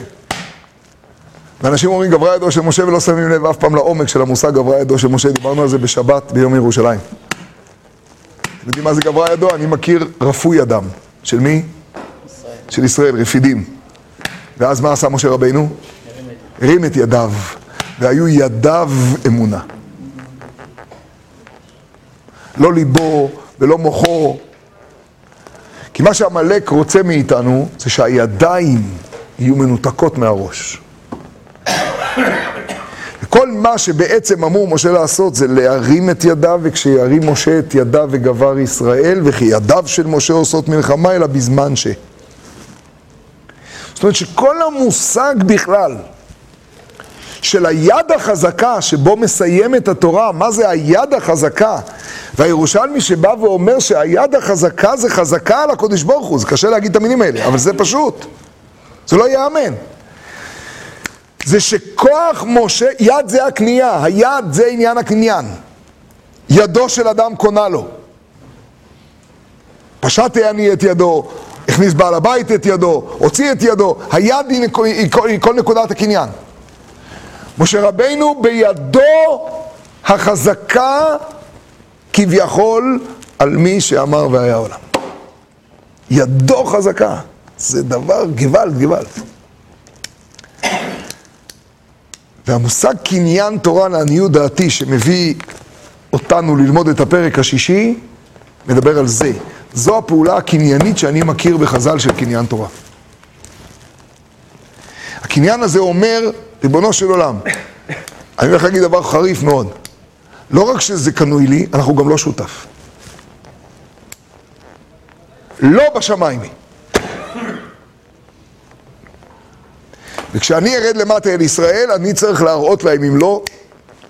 A: ואנשים אומרים גברה ידו של משה ולא שמים לב אף פעם לעומק של המושג גברה ידו של משה, דיברנו על זה בשבת ביום ירושלים. אתם יודעים מה זה גברה ידו? אני מכיר רפוי אדם. של מי?
G: ישראל.
A: של ישראל, רפידים. ואז מה עשה משה רבינו? הרים את ידיו, והיו ידיו אמונה. לא ליבו ולא מוחו. כי מה שעמלק רוצה מאיתנו זה שהידיים יהיו מנותקות מהראש. וכל מה שבעצם אמור משה לעשות זה להרים את ידיו, וכשירים משה את ידיו וגבר ישראל, וכי ידיו של משה עושות מלחמה, אלא בזמן ש... זאת אומרת שכל המושג בכלל של היד החזקה שבו מסיימת התורה, מה זה היד החזקה? והירושלמי שבא ואומר שהיד החזקה זה חזקה על הקודש ברוך הוא, זה קשה להגיד את המילים האלה, אבל זה פשוט, זה לא ייאמן. זה שכוח משה, יד זה הקנייה, היד זה עניין הקניין. ידו של אדם קונה לו. פשט העני את ידו, הכניס בעל הבית את ידו, הוציא את ידו, היד היא. היא, היא כל נקודת הקניין. משה רבינו בידו החזקה כביכול על מי שאמר והיה עולם. ידו חזקה, זה דבר גוואלד, גוואלד. והמושג קניין תורה לעניות דעתי שמביא אותנו ללמוד את הפרק השישי, מדבר על זה. זו הפעולה הקניינית שאני מכיר בחז"ל של קניין תורה. הקניין הזה אומר, ריבונו של עולם, אני הולך להגיד דבר חריף מאוד, לא רק שזה קנוי לי, אנחנו גם לא שותף. לא בשמיים. וכשאני ארד למטה אל ישראל, אני צריך להראות להם, אם לא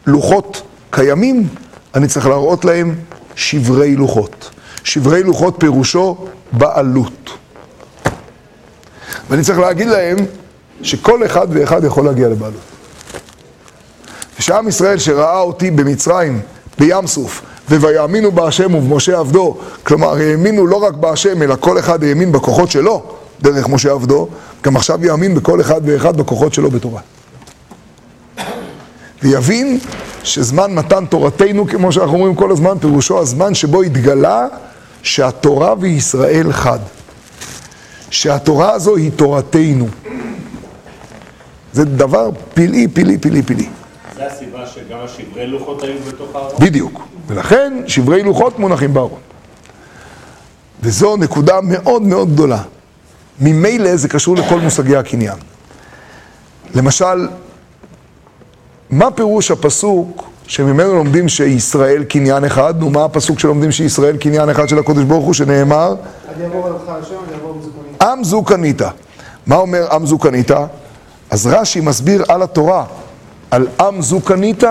A: לוחות קיימים, אני צריך להראות להם שברי לוחות. שברי לוחות פירושו בעלות. ואני צריך להגיד להם שכל אחד ואחד יכול להגיע לבעלות. ושעם ישראל שראה אותי במצרים, בים סוף, וויאמינו בהשם ובמשה עבדו, כלומר האמינו לא רק בהשם, אלא כל אחד האמין בכוחות שלו, דרך משה עבדו, גם עכשיו יאמין בכל אחד ואחד בכוחות שלו בתורה. ויבין שזמן מתן תורתנו, כמו שאנחנו אומרים כל הזמן, פירושו הזמן שבו התגלה שהתורה וישראל חד. שהתורה הזו היא תורתנו. זה דבר פלאי, פלאי, פלאי, פלאי.
J: זה הסיבה שגם השברי לוחות היו בתוך הארון?
A: בדיוק. ולכן שברי לוחות מונחים בארון. וזו נקודה מאוד מאוד גדולה. ממילא זה קשור לכל מושגי הקניין. למשל, מה פירוש הפסוק שממנו לומדים שישראל קניין אחד, ומה הפסוק שלומדים שישראל קניין אחד של הקודש ברוך הוא, שנאמר
C: אני אעבור על אותך השם, אני אעבור בזכוני.
A: עם זו קנית. מה אומר עם זו קנית? אז רש"י מסביר על התורה, על עם זו קנית,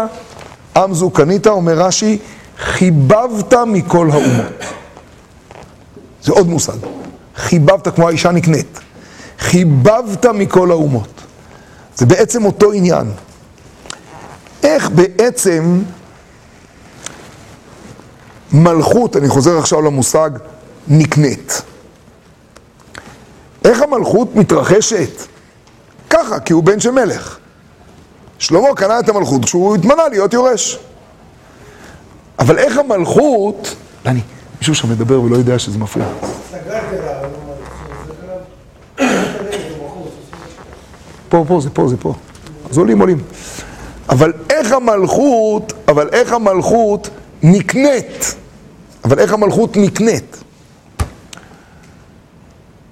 A: עם זו קנית, אומר רש"י, חיבבת מכל האומות. זה עוד מושג. חיבבת כמו האישה נקנית. חיבבת מכל האומות. זה בעצם אותו עניין. איך בעצם מלכות, אני חוזר עכשיו למושג, נקנית. איך המלכות מתרחשת? ככה, כי הוא בן של מלך. שלמה קנה את המלכות כשהוא התמנה להיות יורש. אבל איך המלכות... דני, מישהו שם מדבר ולא יודע שזה מפריע.
C: אני
A: פה, פה, זה פה, זה פה. אז עולים, עולים. אבל איך המלכות, אבל איך המלכות נקנית? אבל איך המלכות נקנית?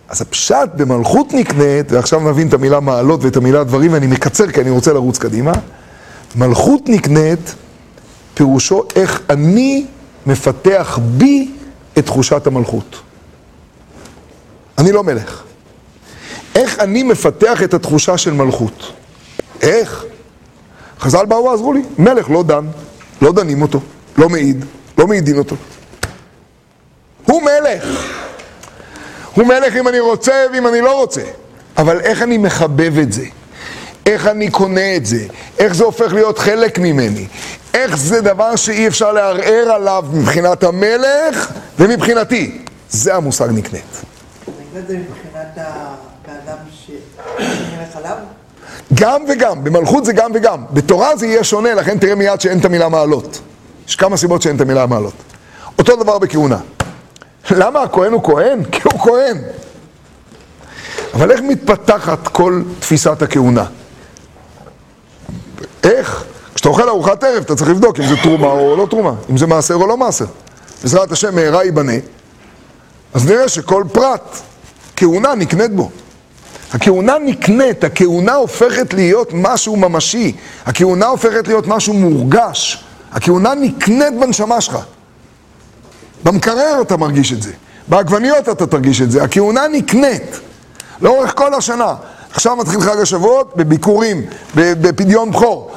A: אז הפשט במלכות נקנית, ועכשיו נבין את המילה מעלות ואת המילה דברים, ואני מקצר כי אני רוצה לרוץ קדימה. מלכות נקנית, פירושו איך אני מפתח בי את תחושת המלכות. אני לא מלך. איך אני מפתח את התחושה של מלכות? איך? חז"ל באו ועזרו לי. מלך לא דן, לא דנים אותו, לא מעיד, לא מעידין אותו. הוא מלך. הוא מלך אם אני רוצה ואם אני לא רוצה. אבל איך אני מחבב את זה? איך אני קונה את זה? איך זה הופך להיות חלק ממני? איך זה דבר שאי אפשר לערער עליו מבחינת המלך ומבחינתי? זה המושג נקנית.
K: נקרא זה מבחינת האדם שנלך עליו?
A: גם וגם, במלכות זה גם וגם. בתורה זה יהיה שונה, לכן תראה מיד שאין את המילה מעלות. יש כמה סיבות שאין את המילה מעלות. אותו דבר בכהונה. למה הכהן הוא כהן? כי הוא כהן. אבל איך מתפתחת כל תפיסת הכהונה? איך? כשאתה אוכל ארוחת ערב אתה צריך לבדוק אם זה תרומה או לא תרומה, אם זה מעשר או לא מעשר. בעזרת השם מהרה ייבנה, אז נראה שכל פרט, כהונה נקנית בו. הכהונה נקנית, הכהונה הופכת להיות משהו ממשי, הכהונה הופכת להיות משהו מורגש, הכהונה נקנית בנשמה שלך. במקרר אתה מרגיש את זה, בעגבניות אתה תרגיש את זה, הכהונה נקנית לאורך כל השנה. עכשיו מתחיל חג השבועות, בביקורים, בפדיון בכור.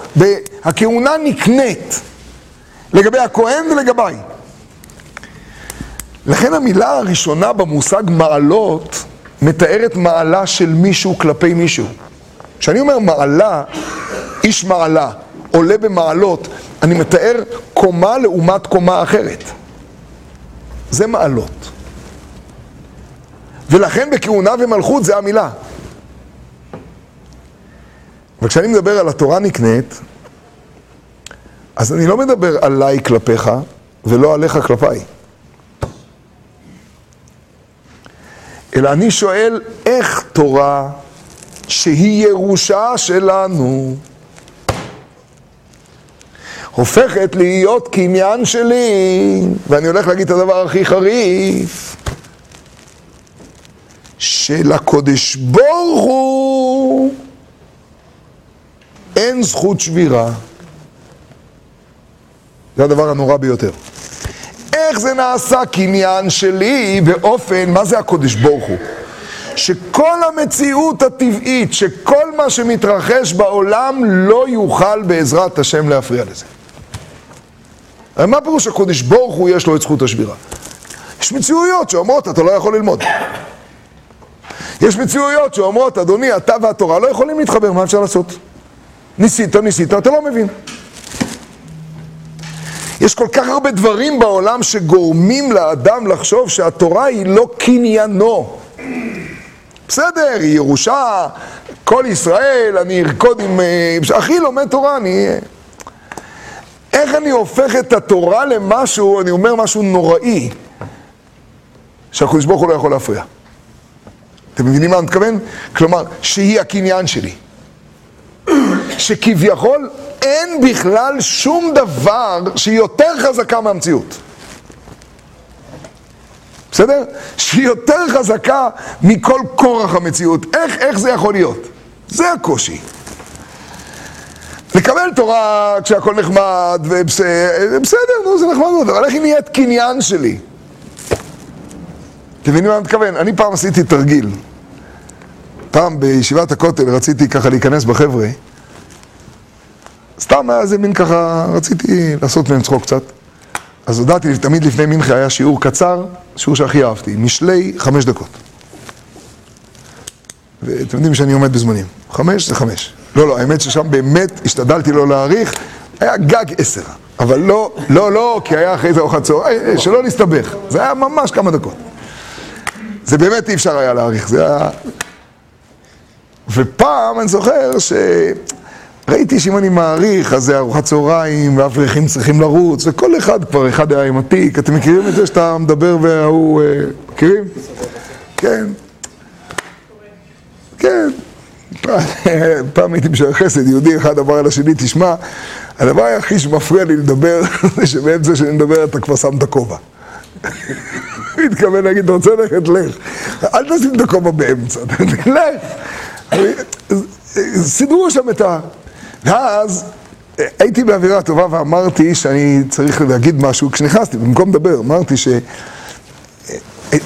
A: הכהונה נקנית לגבי הכהן ולגביי. לכן המילה הראשונה במושג מעלות מתארת מעלה של מישהו כלפי מישהו. כשאני אומר מעלה, איש מעלה, עולה במעלות, אני מתאר קומה לעומת קומה אחרת. זה מעלות. ולכן בכהונה ומלכות זה המילה. וכשאני מדבר על התורה נקנית, אז אני לא מדבר עליי כלפיך ולא עליך כלפיי. אלא אני שואל איך תורה שהיא ירושה שלנו הופכת להיות קניין שלי, ואני הולך להגיד את הדבר הכי חריף, שלקודש ברוך הוא אין זכות שבירה. זה הדבר הנורא ביותר. איך זה נעשה קניין שלי באופן, מה זה הקודש ברוך הוא? שכל המציאות הטבעית, שכל מה שמתרחש בעולם לא יוכל בעזרת השם להפריע לזה. מה פירוש הקודש ברוך הוא יש לו את זכות השבירה? יש מציאויות שאומרות אתה לא יכול ללמוד. יש מציאויות שאומרות אדוני אתה והתורה לא יכולים להתחבר, מה אפשר לעשות? ניסית, ניסית, אתה לא מבין. יש כל כך הרבה דברים בעולם שגורמים לאדם לחשוב שהתורה היא לא קניינו. בסדר, היא ירושה, כל ישראל, אני ארקוד עם... אה, אחי לומד תורה, אני... איך אני הופך את התורה למשהו, אני אומר משהו נוראי, שהקדוש ברוך הוא לא יכול להפריע. אתם מבינים מה אני מתכוון? כלומר, שהיא הקניין שלי. שכביכול אין בכלל שום דבר שהיא יותר חזקה מהמציאות. בסדר? שהיא יותר חזקה מכל כורח המציאות. איך, איך זה יכול להיות? זה הקושי. לקבל תורה כשהכול נחמד ובסדר, נו, זה נחמד מאוד, אבל איך היא נהיית קניין שלי? אתם מבינים מה אני מתכוון? אני פעם עשיתי תרגיל. פעם בישיבת הכותל רציתי ככה להיכנס בחבר'ה. סתם היה איזה מין ככה, רציתי לעשות מהם צחוק קצת. אז הודעתי, תמיד לפני מנחה היה שיעור קצר, שיעור שהכי אהבתי, משלי חמש דקות. ואתם יודעים שאני עומד בזמנים. חמש זה חמש. לא, לא, האמת ששם באמת השתדלתי לא להאריך, היה גג עשר. אבל לא, לא, לא, כי היה אחרי זה ארוחת צהריים, אה, שלא נסתבך. זה היה ממש כמה דקות. זה באמת אי אפשר היה להאריך, זה היה... ופעם אני זוכר ש... ראיתי שאם אני מעריך, אז זה ארוחת צהריים, ואברכים צריכים לרוץ, וכל אחד כבר, אחד היה עם התיק. אתם מכירים את זה שאתה מדבר וההוא... אה, מכירים? כן. כן. פעם הייתי בשביל חסד, יהודי אחד אמר על השני, תשמע, הדבר היחיד שמפריע לי לדבר, זה שבאמצע שאני מדבר אתה כבר שם את הכובע. הוא התכוון להגיד, אתה רוצה ללכת, לך. אל תשים את הכובע באמצע, לך. סידרו שם את ה... ואז הייתי באווירה טובה ואמרתי שאני צריך להגיד משהו, כשנכנסתי, במקום לדבר, אמרתי ש...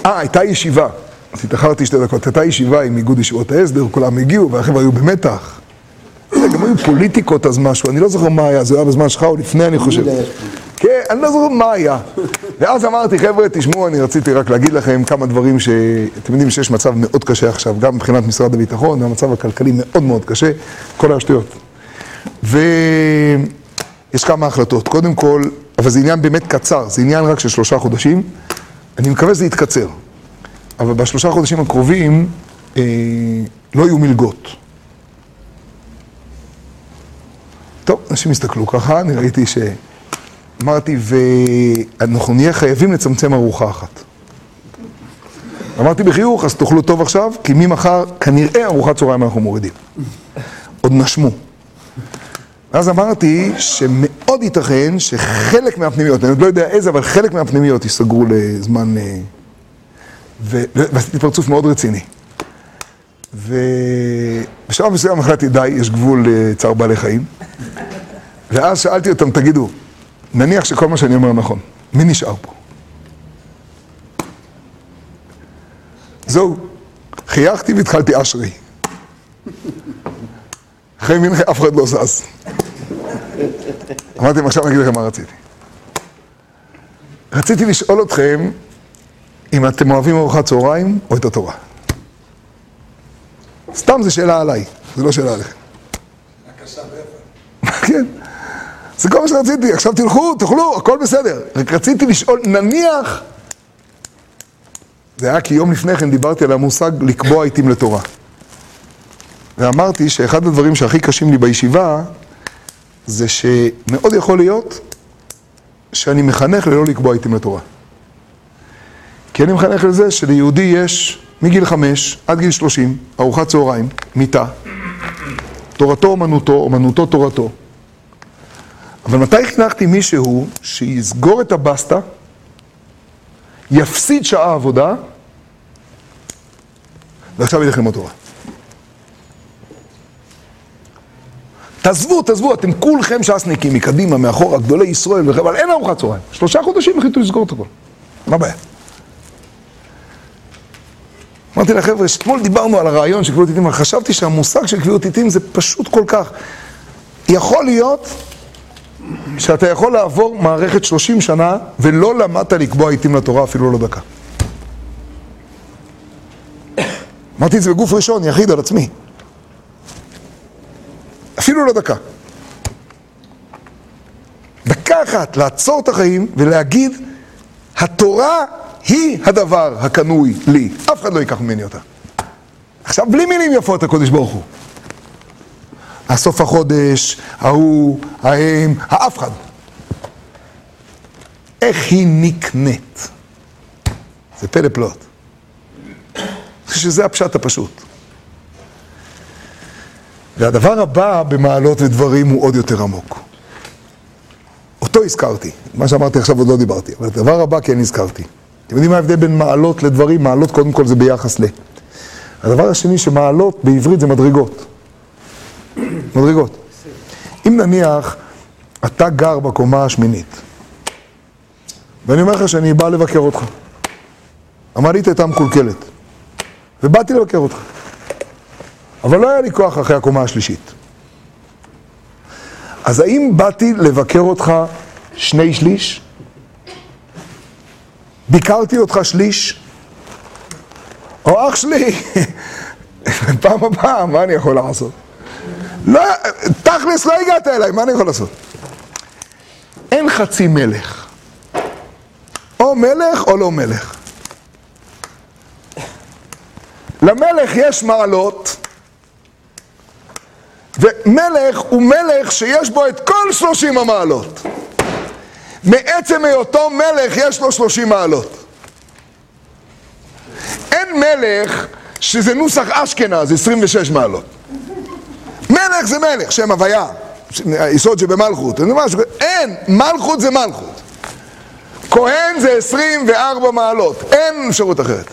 A: אה, הייתה ישיבה, אז התאחרתי שתי דקות, הייתה ישיבה עם איגוד ישיבות ההסדר, כולם הגיעו והחבר'ה היו במתח. גם היו פוליטיקות אז משהו, אני לא זוכר מה היה, זה היה בזמן שלך או לפני אני חושב. כן, אני לא זוכר מה היה. ואז אמרתי, חבר'ה, תשמעו, אני רציתי רק להגיד לכם כמה דברים שאתם יודעים שיש מצב מאוד קשה עכשיו, גם מבחינת משרד הביטחון, המצב הכלכלי מאוד מאוד קשה, כל השטויות. ויש כמה החלטות. קודם כל, אבל זה עניין באמת קצר, זה עניין רק של שלושה חודשים. אני מקווה שזה יתקצר. אבל בשלושה חודשים הקרובים אה, לא יהיו מלגות. טוב, אנשים הסתכלו ככה, אני ראיתי ש... אמרתי, ואנחנו נהיה חייבים לצמצם ארוחה אחת. אמרתי בחיוך, אז תאכלו טוב עכשיו, כי ממחר כנראה ארוחת צהריים אנחנו מורידים. עוד נשמו. ואז אמרתי שמאוד ייתכן שחלק מהפנימיות, אני עוד לא יודע איזה, אבל חלק מהפנימיות ייסגרו לזמן... אה, ועשיתי פרצוף מאוד רציני. ובשלב מסוים החלטתי, די, יש גבול לצער בעלי חיים. ואז שאלתי אותם, תגידו, נניח שכל מה שאני אומר נכון, מי נשאר פה? זהו, חייכתי והתחלתי אשרי. אחרי מנחה אף אחד לא זז. אמרתי להם, עכשיו אני אגיד לכם מה רציתי. רציתי לשאול אתכם אם אתם אוהבים ארוחת צהריים או את התורה. סתם זו שאלה עליי, זו לא שאלה עליכם. כן, זה כל מה שרציתי, עכשיו תלכו, תאכלו, הכל בסדר. רק רציתי לשאול, נניח... זה היה כי יום לפני כן דיברתי על המושג לקבוע עיתים לתורה. ואמרתי שאחד הדברים שהכי קשים לי בישיבה זה שמאוד יכול להיות שאני מחנך ללא לקבוע עיתים לתורה. כי אני מחנך לזה שליהודי יש מגיל חמש עד גיל שלושים, ארוחת צהריים, מיטה, תורתו אומנותו, אומנותו תורתו. אבל מתי חינכתי מישהו שיסגור את הבסטה, יפסיד שעה עבודה, ועכשיו ילך ללמוד תורה. תעזבו, תעזבו, אתם כולכם ש"סניקים, מקדימה, מאחורה, גדולי ישראל, אבל אין ארוחת צהריים. שלושה חודשים החליטו לסגור את הכל. מה הבעיה? אמרתי לחבר'ה, אתמול דיברנו על הרעיון של קביעות עיתים, אבל חשבתי שהמושג של קביעות עיתים זה פשוט כל כך. יכול להיות שאתה יכול לעבור מערכת 30 שנה ולא למדת לקבוע עיתים לתורה אפילו לא דקה. אמרתי את זה בגוף ראשון, יחיד על עצמי. אפילו לא דקה. דקה אחת לעצור את החיים ולהגיד, התורה היא הדבר הקנוי לי. אף אחד לא ייקח ממני אותה. עכשיו, בלי מילים יפות, הקודש ברוך הוא. הסוף החודש, ההוא, ההם, האף אחד. איך היא נקנית? זה פלא חושב שזה הפשט הפשוט. והדבר הבא במעלות ודברים הוא עוד יותר עמוק. אותו הזכרתי, מה שאמרתי עכשיו עוד לא דיברתי, אבל הדבר הבא כן הזכרתי. אתם יודעים מה ההבדל בין מעלות לדברים? מעלות קודם כל זה ביחס ל... הדבר השני שמעלות בעברית זה מדרגות. מדרגות. אם נניח אתה גר בקומה השמינית, ואני אומר לך שאני בא לבקר אותך, המעלית הייתה מקולקלת, ובאתי לבקר אותך, אבל לא היה לי כוח אחרי הקומה השלישית. אז האם באתי לבקר אותך שני שליש? ביקרתי אותך שליש? או אח שלי, פעם הבאה, מה אני יכול לעשות? לא, תכלס לא הגעת אליי, מה אני יכול לעשות? אין חצי מלך. או מלך או לא מלך. למלך יש מעלות, ומלך הוא מלך שיש בו את כל שלושים המעלות. מעצם היותו מלך יש לו שלושים מעלות. אין מלך שזה נוסח אשכנז, 26 מעלות. מלך זה מלך, שם הוויה, יסוד שבמלכות, אין, מלכות זה מלכות. כהן זה 24 מעלות, אין אפשרות אחרת.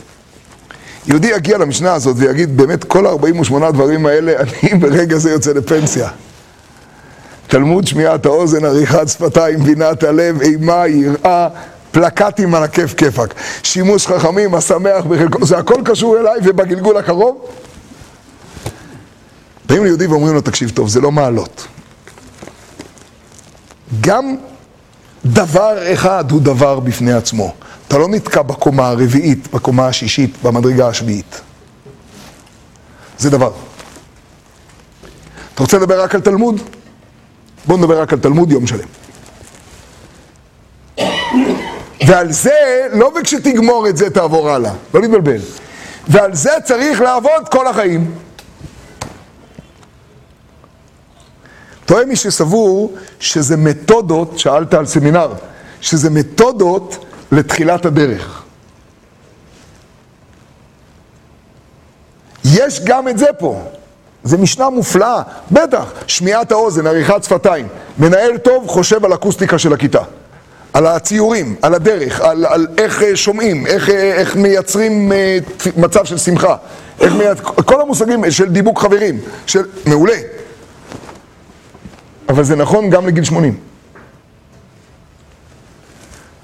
A: יהודי יגיע למשנה הזאת ויגיד, באמת כל ה-48 דברים האלה, אני ברגע זה יוצא לפנסיה. תלמוד שמיעת האוזן, עריכת שפתיים, בינת הלב, אימה, יראה, פלקטים על הכיף כיפק. שימוש חכמים, השמח בחלקו, זה הכל קשור אליי ובגלגול הקרוב. באים ליהודי ואומרים לו, תקשיב טוב, זה לא מעלות. גם דבר אחד הוא דבר בפני עצמו. אתה לא נתקע בקומה הרביעית, בקומה השישית, במדרגה השביעית. זה דבר. אתה רוצה לדבר רק על תלמוד? בוא נדבר רק על תלמוד יום שלם. ועל זה, לא וכשתגמור את זה תעבור הלאה, לא להתבלבל. ועל זה צריך לעבוד כל החיים. טועה מי שסבור שזה מתודות, שאלת על סמינר, שזה מתודות לתחילת הדרך. יש גם את זה פה. זה משנה מופלאה, בטח, שמיעת האוזן, עריכת שפתיים. מנהל טוב חושב על אקוסטיקה של הכיתה. על הציורים, על הדרך, על, על איך אה, שומעים, איך, אה, איך מייצרים אה, מצב של שמחה, איך מייצ... כל המושגים של דיבוק חברים, של... מעולה. אבל זה נכון גם לגיל 80.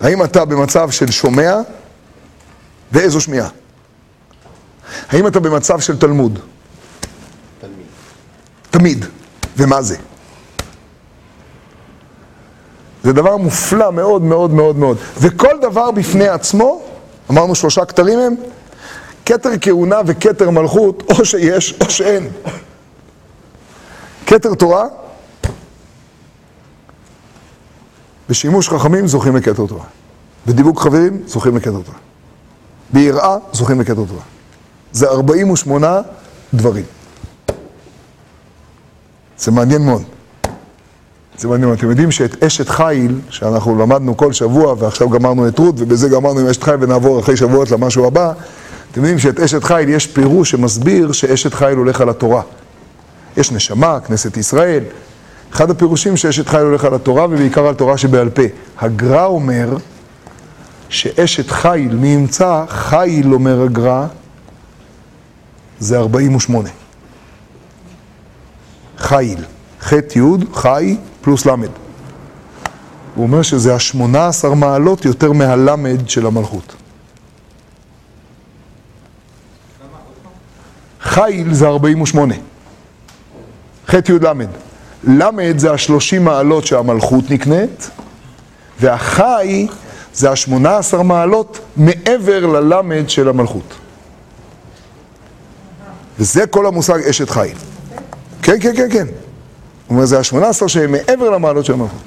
A: האם אתה במצב של שומע ואיזו שמיעה? האם אתה במצב של תלמוד? תמיד. ומה זה? זה דבר מופלא מאוד מאוד מאוד מאוד. וכל דבר בפני עצמו, אמרנו שלושה כתרים הם, כתר כהונה וכתר מלכות, או שיש או שאין. כתר תורה, בשימוש חכמים זוכים לכתר תורה. בדיבוק חברים זוכים לכתר תורה. ביראה זוכים לכתר תורה. זה 48 דברים. זה מעניין מאוד. זה מעניין. אתם יודעים שאת אשת חיל, שאנחנו למדנו כל שבוע, ועכשיו גמרנו את רות, ובזה גמרנו עם אשת חיל ונעבור אחרי שבועות למשהו הבא, אתם יודעים שאת אשת חיל יש פירוש שמסביר שאשת חיל הולך על התורה. יש נשמה, כנסת ישראל. אחד הפירושים שאשת חיל הולך על התורה, ובעיקר על תורה שבעל פה. הגר"א אומר שאשת חיל, מי ימצא? חיל, אומר הגר"א, זה 48. חיל. ח' י', חי, פלוס ל'. הוא אומר שזה השמונה עשר מעלות יותר מהלמד של המלכות. חיל זה 48. ח' י' ל'. ל' זה השלושים מעלות שהמלכות נקנית, והחי זה השמונה עשר מעלות מעבר ללמד של המלכות. וזה כל המושג אשת חיל. כן, כן, כן, כן. הוא אומר, זה השמונה עשר שהם מעבר למעלות של המלכות.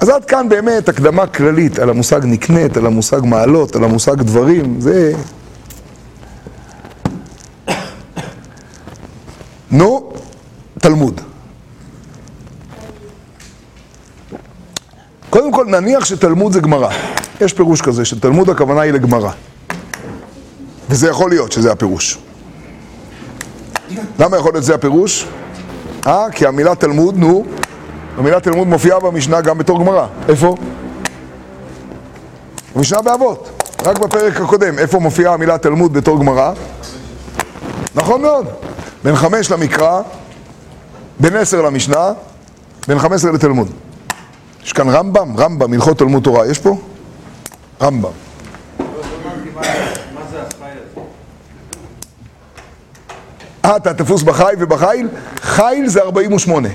A: אז עד כאן באמת הקדמה כללית על המושג נקנית, על המושג מעלות, על המושג דברים, זה... נו, תלמוד. קודם כל נניח שתלמוד זה גמרא. יש פירוש כזה, שתלמוד הכוונה היא לגמרא. וזה יכול להיות שזה הפירוש. למה יכול להיות זה הפירוש? אה, כי המילה תלמוד, נו, המילה תלמוד מופיעה במשנה גם בתור גמרא. איפה? במשנה באבות. רק בפרק הקודם. איפה מופיעה המילה תלמוד בתור גמרא? נכון מאוד. בין חמש למקרא, בין עשר למשנה, בין חמש עשרה לתלמוד. יש כאן רמב"ם, רמב"ם, הלכות תלמוד תורה, יש פה? רמב"ם. אה, אתה תפוס בחי ובחיל? חיל זה 48.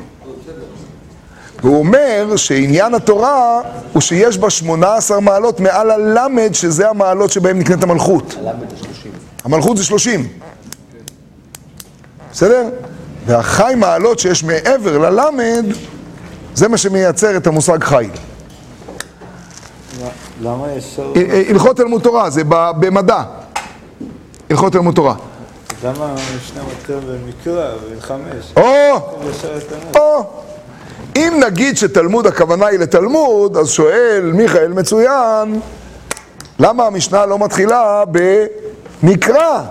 A: והוא אומר שעניין התורה הוא שיש בה 18 מעלות מעל הלמד, שזה המעלות שבהם נקנית המלכות.
B: הלמד זה 30.
A: המלכות זה 30. בסדר? והחי מעלות שיש מעבר ללמד, זה מה שמייצר את המושג חיל.
F: למה יש?
A: הלכות תלמוד תורה, זה במדע. הלכות תלמוד תורה.
F: למה המשנה מתחיל במקרא, בחמש?
A: או! או! אם נגיד שתלמוד הכוונה היא לתלמוד, אז שואל מיכאל מצוין, למה המשנה לא מתחילה במקרא?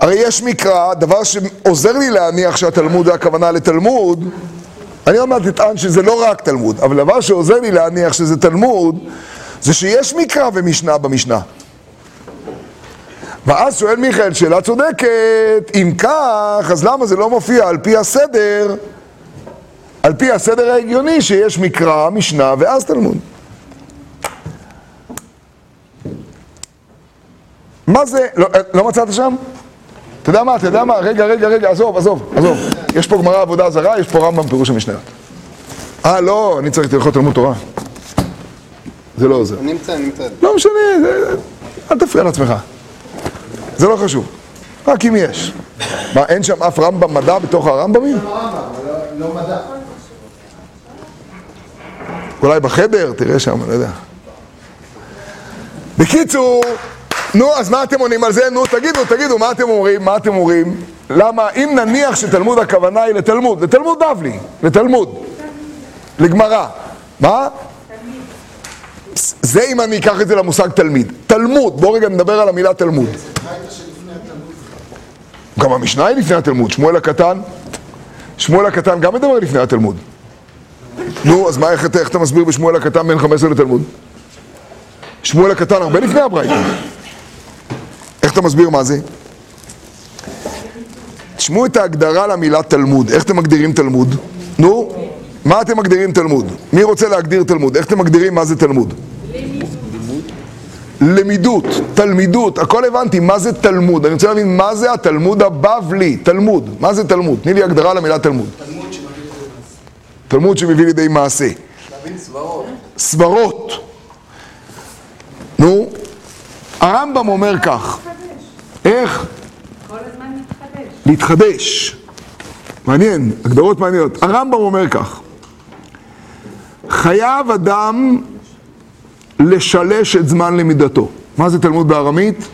A: הרי יש מקרא, דבר שעוזר לי להניח שהתלמוד זה הכוונה לתלמוד, אני עוד מעט אטען שזה לא רק תלמוד, אבל דבר שעוזר לי להניח שזה תלמוד, זה שיש מקרא ומשנה במשנה. ואז שואל מיכאל, שאלה צודקת, אם כך, אז למה זה לא מופיע על פי הסדר, על פי הסדר ההגיוני שיש מקרא, משנה ואז תלמוד? מה זה, לא, לא מצאת שם? אתה יודע מה, אתה יודע מה, רגע, רגע, רגע, עזוב, עזוב, עזוב. יש פה גמרא עבודה זרה, יש פה רמב"ם פירוש המשניות. אה, לא, אני צריך הלכות תלמוד תורה. זה לא עוזר.
C: נמצא, נמצא.
A: לא משנה, זה, אל תפריע לעצמך. זה לא חשוב. רק אם יש. מה, אין שם אף רמב"ם מדע בתוך הרמב"מים?
D: לא מדע.
A: אולי בחדר, תראה שם, לא יודע. בקיצור, נו, אז מה אתם עונים על זה? נו, תגידו, תגידו, מה אתם אומרים? מה אתם אומרים? למה, אם נניח שתלמוד הכוונה היא לתלמוד, לתלמוד בבלי, לתלמוד, לגמרא, מה? זה אם אני אקח את זה למושג תלמיד. תלמוד, בואו רגע נדבר על המילה תלמוד. גם המשנה היא לפני התלמוד, שמואל הקטן. שמואל הקטן גם מדבר לפני התלמוד. נו, אז מה, איך, איך אתה מסביר בשמואל הקטן בין 15 לתלמוד? שמואל הקטן הרבה לפני הברייתא. איך אתה מסביר מה זה? תשמעו את ההגדרה למילה תלמוד. איך אתם מגדירים תלמוד? נו, מה אתם מגדירים תלמוד? מי רוצה להגדיר תלמוד? איך אתם מגדירים מה זה תלמוד? למידות, תלמידות, הכל הבנתי, מה זה תלמוד? אני רוצה להבין מה זה התלמוד הבבלי, תלמוד, מה זה תלמוד? תני לי הגדרה למילה תלמוד. תלמוד שמביא לידי מעשה.
D: סברות.
A: נו, הרמב"ם אומר כך, איך?
I: כל הזמן מתחדש.
A: להתחדש. מעניין, הגדרות מעניינות. הרמב"ם אומר כך, חייב אדם לשלש את זמן למידתו. מה זה תלמוד בארמית?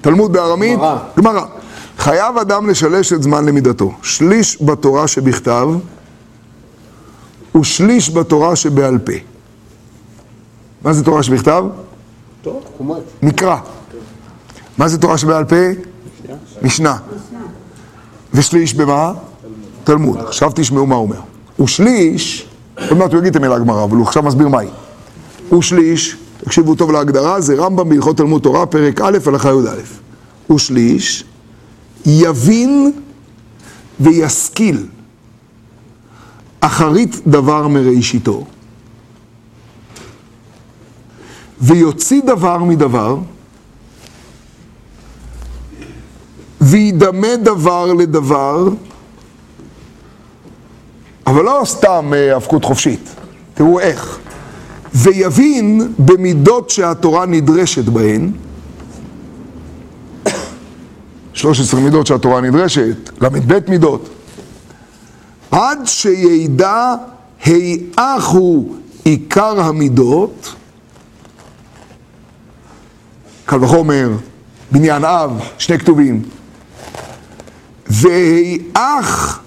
A: תלמוד בארמית?
B: גמרא.
A: חייב אדם לשלש את זמן למידתו. שליש בתורה שבכתב ושליש בתורה שבעל פה. מה זה תורה שבכתב? מקרא. מה זה תורה שבעל פה? משנה. ושליש במה? תלמוד. עכשיו תשמעו מה הוא אומר. ושליש, עוד מעט הוא יגיד את המילה גמרא, אבל הוא עכשיו מסביר מהי. ושליש, תקשיבו טוב להגדרה, זה רמב"ם בהלכות תלמוד תורה, פרק א', הלכה י"א. ושליש, יבין וישכיל אחרית דבר מראשיתו, ויוציא דבר מדבר, וידמה דבר לדבר, אבל לא סתם אה, האבקות חופשית, תראו איך. ויבין במידות שהתורה נדרשת בהן, 13 מידות שהתורה נדרשת, ל"ב מידות, עד שידע היאך הוא עיקר המידות, קל וחומר, בניין אב, שני כתובים, והיאך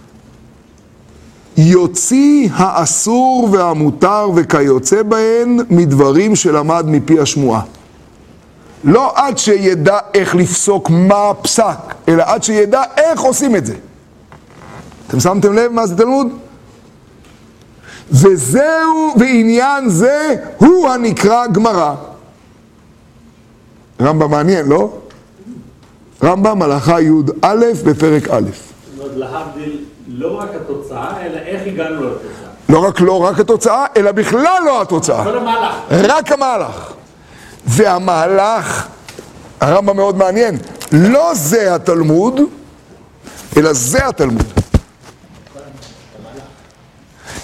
A: יוציא האסור והמותר וכיוצא בהן מדברים שלמד מפי השמועה. לא עד שידע איך לפסוק מה הפסק, אלא עד שידע איך עושים את זה. אתם שמתם לב מה זה תלמוד? וזהו, ועניין זה הוא הנקרא גמרא. רמב"ם מעניין, לא? רמב"ם הלכה י"א בפרק א'.
J: זאת אומרת, להבדיל לא רק התוצאה, אלא איך הגענו לתוצאה.
A: לא רק לא רק התוצאה, אלא בכלל לא התוצאה.
J: כל המהלך.
A: רק המהלך. והמהלך, הרמב"ם מאוד מעניין, לא זה התלמוד, אלא זה התלמוד.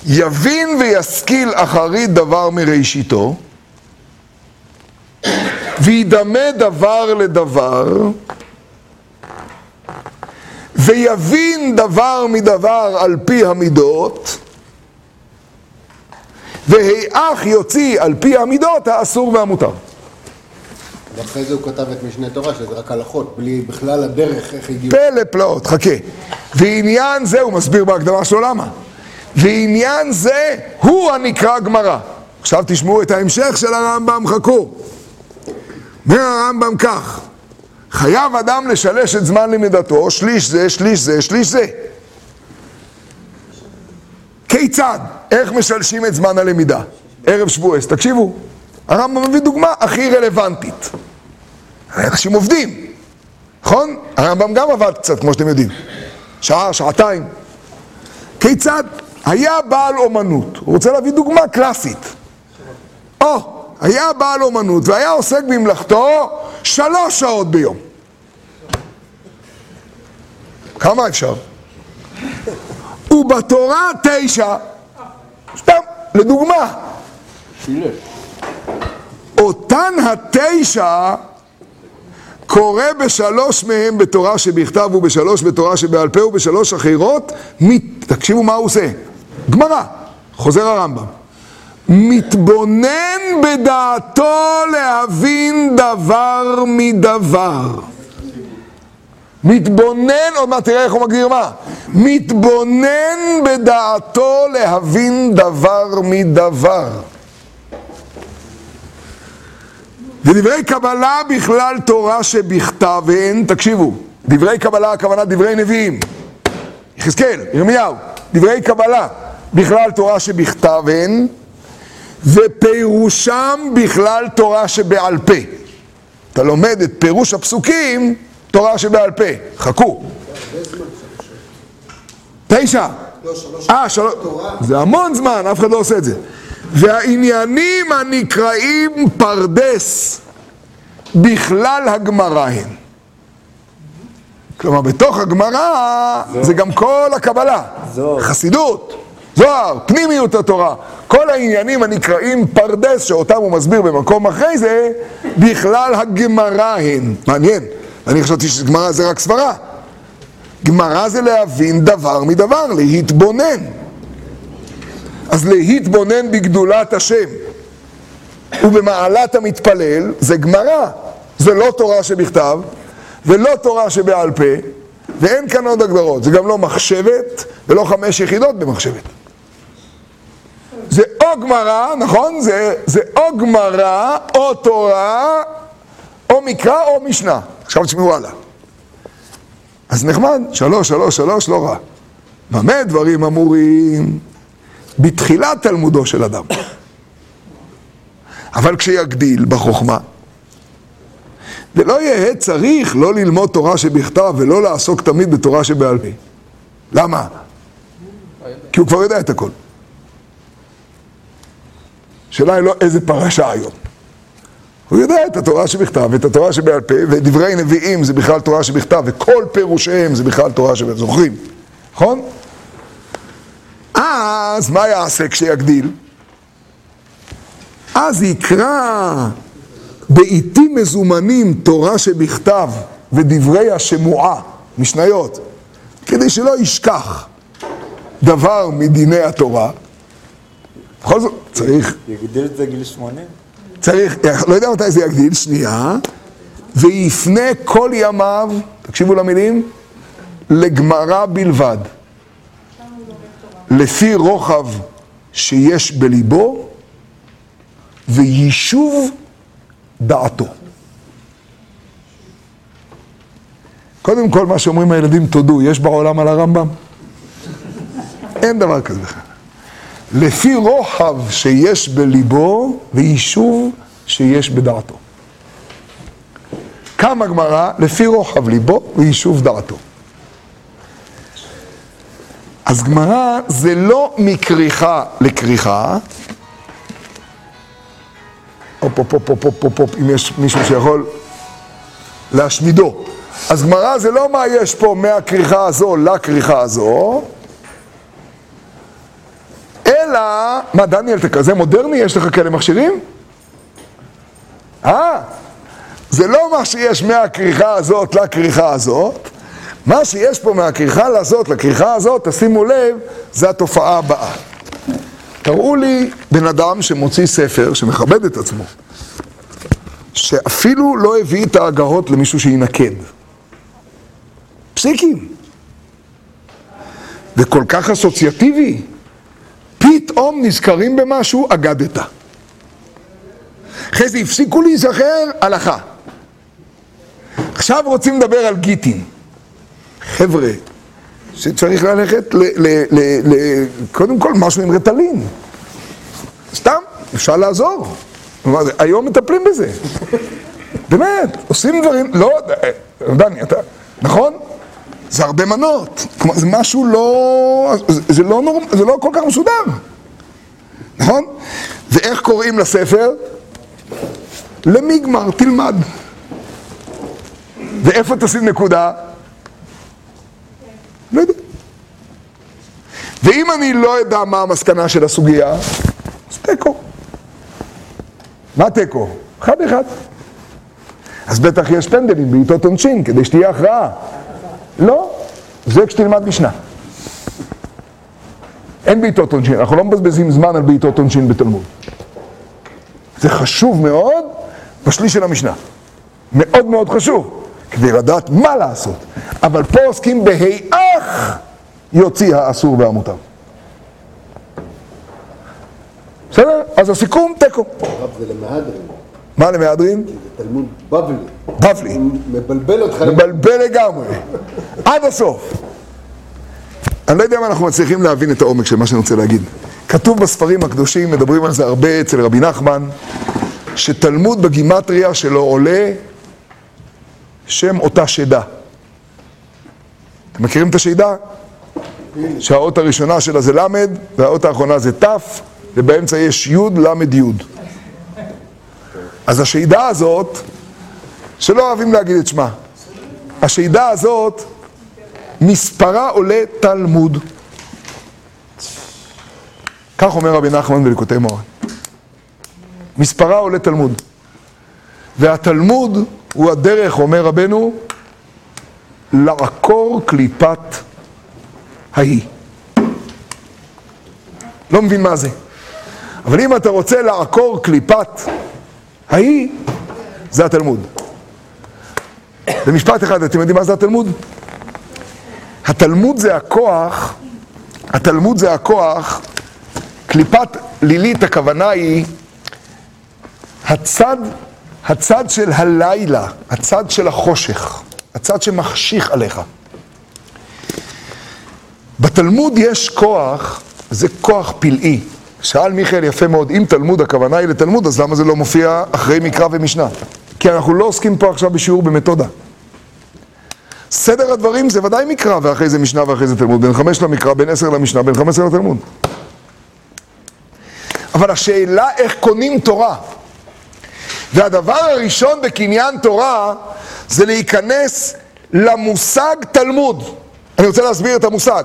A: יבין וישכיל אחרית דבר מראשיתו, וידמה דבר לדבר, ויבין דבר מדבר על פי המידות, והיאך יוציא על פי המידות האסור והמותר.
B: ואחרי זה הוא כתב את משנה תורה, שזה רק הלכות, בלי בכלל הדרך איך הגיעו.
A: פלא פלאות, חכה. ועניין זה, הוא מסביר בהקדמה שלו למה. ועניין זה הוא הנקרא גמרא. עכשיו תשמעו את ההמשך של הרמב"ם, חכו. אומר הרמב"ם כך, חייב אדם לשלש את זמן למידתו, שליש זה, שליש זה, שליש זה. כיצד? איך משלשים את זמן הלמידה? ערב שבועס, תקשיבו, הרמב"ם מביא דוגמה הכי רלוונטית. אנשים עובדים, נכון? הרמב"ם גם עבד קצת, כמו שאתם יודעים. שעה, שעתיים. כיצד? היה בעל אומנות, הוא רוצה להביא דוגמה קלאסית. או, היה בעל אומנות והיה עוסק במלאכתו שלוש שעות ביום. כמה אפשר? ובתורה תשע. סתם, לדוגמה. אותן התשע קורא בשלוש מהם בתורה שבכתב ובשלוש בתורה שבעל פה ובשלוש אחרות, מת... תקשיבו מה הוא עושה. גמרא, חוזר הרמב"ם. מתבונן בדעתו להבין דבר מדבר. מתבונן, עוד מעט תראה איך הוא מגדיר מה. מתבונן בדעתו להבין דבר מדבר. ודברי קבלה בכלל תורה שבכתב הן, תקשיבו, דברי קבלה, הכוונה דברי נביאים. יחזקאל, ירמיהו, דברי קבלה, בכלל תורה שבכתב הן, ופירושם בכלל תורה שבעל פה. אתה לומד את פירוש הפסוקים, תורה שבעל פה. חכו. תשע. אה, שלוש. זה המון זמן, אף אחד לא עושה את זה. והעניינים הנקראים פרדס, בכלל הגמרא הם. כלומר, בתוך הגמרא זה גם כל הקבלה. חסידות, זוהר, פנימיות התורה. כל העניינים הנקראים פרדס, שאותם הוא מסביר במקום אחרי זה, בכלל הגמרא הן. מעניין. אני חשבתי שגמרא זה רק סברה. גמרא זה להבין דבר מדבר, להתבונן. אז להתבונן בגדולת השם ובמעלת המתפלל זה גמרא, זה לא תורה שבכתב ולא תורה שבעל פה ואין כאן עוד הגדרות, זה גם לא מחשבת ולא חמש יחידות במחשבת. זה או גמרא, נכון? זה, זה או גמרא או תורה מקרא או משנה. עכשיו תשמעו הלאה. אז נחמד, שלוש, שלוש, שלוש, לא רע. במה דברים אמורים? בתחילת תלמודו של אדם. אבל כשיגדיל בחוכמה, ולא יהא צריך לא ללמוד תורה שבכתב ולא לעסוק תמיד בתורה שבעל פה. למה? כי הוא כבר יודע את הכל. השאלה היא לא איזה פרשה היום. הוא יודע את התורה שבכתב ואת התורה שבעל פה, ודברי נביאים זה בכלל תורה שבכתב, וכל פירושיהם זה בכלל תורה שבעל זוכרים, נכון? אז מה יעשה כשיגדיל? אז יקרא בעיתים מזומנים תורה שבכתב ודברי השמועה, משניות, כדי שלא ישכח דבר מדיני התורה. בכל זאת, צריך...
F: יגדיל את זה גיל 80?
A: צריך, לא יודע מתי זה יגדיל, שנייה, ויפנה כל ימיו, תקשיבו למילים, לגמרא בלבד. לפי רוחב שיש בליבו ויישוב דעתו. קודם כל, מה שאומרים הילדים, תודו, יש בעולם על הרמב"ם? אין דבר כזה בכלל. לפי רוחב שיש בליבו ויישוב שיש בדעתו. כמה גמרא? לפי רוחב ליבו ויישוב דעתו. אז גמרא זה לא מכריכה לכריכה. הופ, הופ, הופ, הופ, הופ, הופ, הופ, אם יש מישהו שיכול להשמידו. אז גמרא זה לא מה יש פה מהכריכה הזו לכריכה הזו, אלא, מה דניאל, אתה כזה מודרני? יש לך כאלה מכשירים? אה? זה לא מה שיש מהכריכה הזאת לכריכה הזאת, מה שיש פה מהכריכה הזאת לכריכה הזאת, תשימו לב, זה התופעה הבאה. תראו לי בן אדם שמוציא ספר, שמכבד את עצמו, שאפילו לא הביא את ההגהות למישהו שינקד. פסיקים. וכל כך אסוציאטיבי, פתאום נזכרים במשהו, אגדת. אחרי זה הפסיקו להיזכר, הלכה. עכשיו רוצים לדבר על גיטין. חבר'ה, שצריך ללכת ל, ל, ל, ל, קודם כל משהו עם רטלין. סתם, אפשר לעזור. היום מטפלים בזה. באמת, עושים דברים, לא, דני, אתה, נכון? זה הרבה מנות. כלומר, זה משהו לא, זה לא, נורמ, זה לא כל כך מסודר. נכון? ואיך קוראים לספר? למיגמר, תלמד. ואיפה תשים נקודה? לא יודע. ואם אני לא אדע מה המסקנה של הסוגיה, אז תיקו. מה תיקו? אחד אחד. אז בטח יש פנדלים בעיתות עונשין כדי שתהיה הכרעה. לא, זה כשתלמד משנה. אין בעיתות עונשין, אנחנו לא מבזבזים זמן על בעיתות עונשין בתלמוד. זה חשוב מאוד בשליש של המשנה. מאוד מאוד חשוב. כדי לדעת מה לעשות. אבל פה עוסקים בהיאך יוציא האסור והמותר. בסדר? אז הסיכום, תיקו.
B: זה למהדרין.
A: מה למהדרין?
B: תלמוד בבלי.
A: בבלי.
B: מבלבל אותך.
A: מבלבל לגמרי. עד הסוף. אני לא יודע אם אנחנו מצליחים להבין את העומק של מה שאני רוצה להגיד. כתוב בספרים הקדושים, מדברים על זה הרבה אצל רבי נחמן, שתלמוד בגימטריה שלו עולה שם אותה שדה. אתם מכירים את השידה? שהאות הראשונה שלה זה ל' והאות האחרונה זה ת' ובאמצע יש י' ל' י'. אז השידה הזאת, שלא אוהבים להגיד את שמה, השידה הזאת, מספרה עולה תלמוד. כך אומר רבי נחמן בליקוטי מוהר"ן. מספרה עולה תלמוד. והתלמוד הוא הדרך, אומר רבנו, לעקור קליפת ההיא. לא מבין מה זה. אבל אם אתה רוצה לעקור קליפת ההיא, זה התלמוד. במשפט אחד, אתם יודעים מה זה התלמוד? התלמוד זה הכוח, התלמוד זה הכוח, קליפת לילית הכוונה היא הצד, הצד של הלילה, הצד של החושך, הצד שמחשיך עליך. בתלמוד יש כוח, זה כוח פלאי. שאל מיכאל יפה מאוד, אם תלמוד הכוונה היא לתלמוד, אז למה זה לא מופיע אחרי מקרא ומשנה? כי אנחנו לא עוסקים פה עכשיו בשיעור במתודה. סדר הדברים זה ודאי מקרא, ואחרי זה משנה ואחרי זה תלמוד. בין חמש למקרא, בין עשר למשנה, בין חמש עשר לתלמוד. אבל השאלה איך קונים תורה. והדבר הראשון בקניין תורה זה להיכנס למושג תלמוד. אני רוצה להסביר את המושג.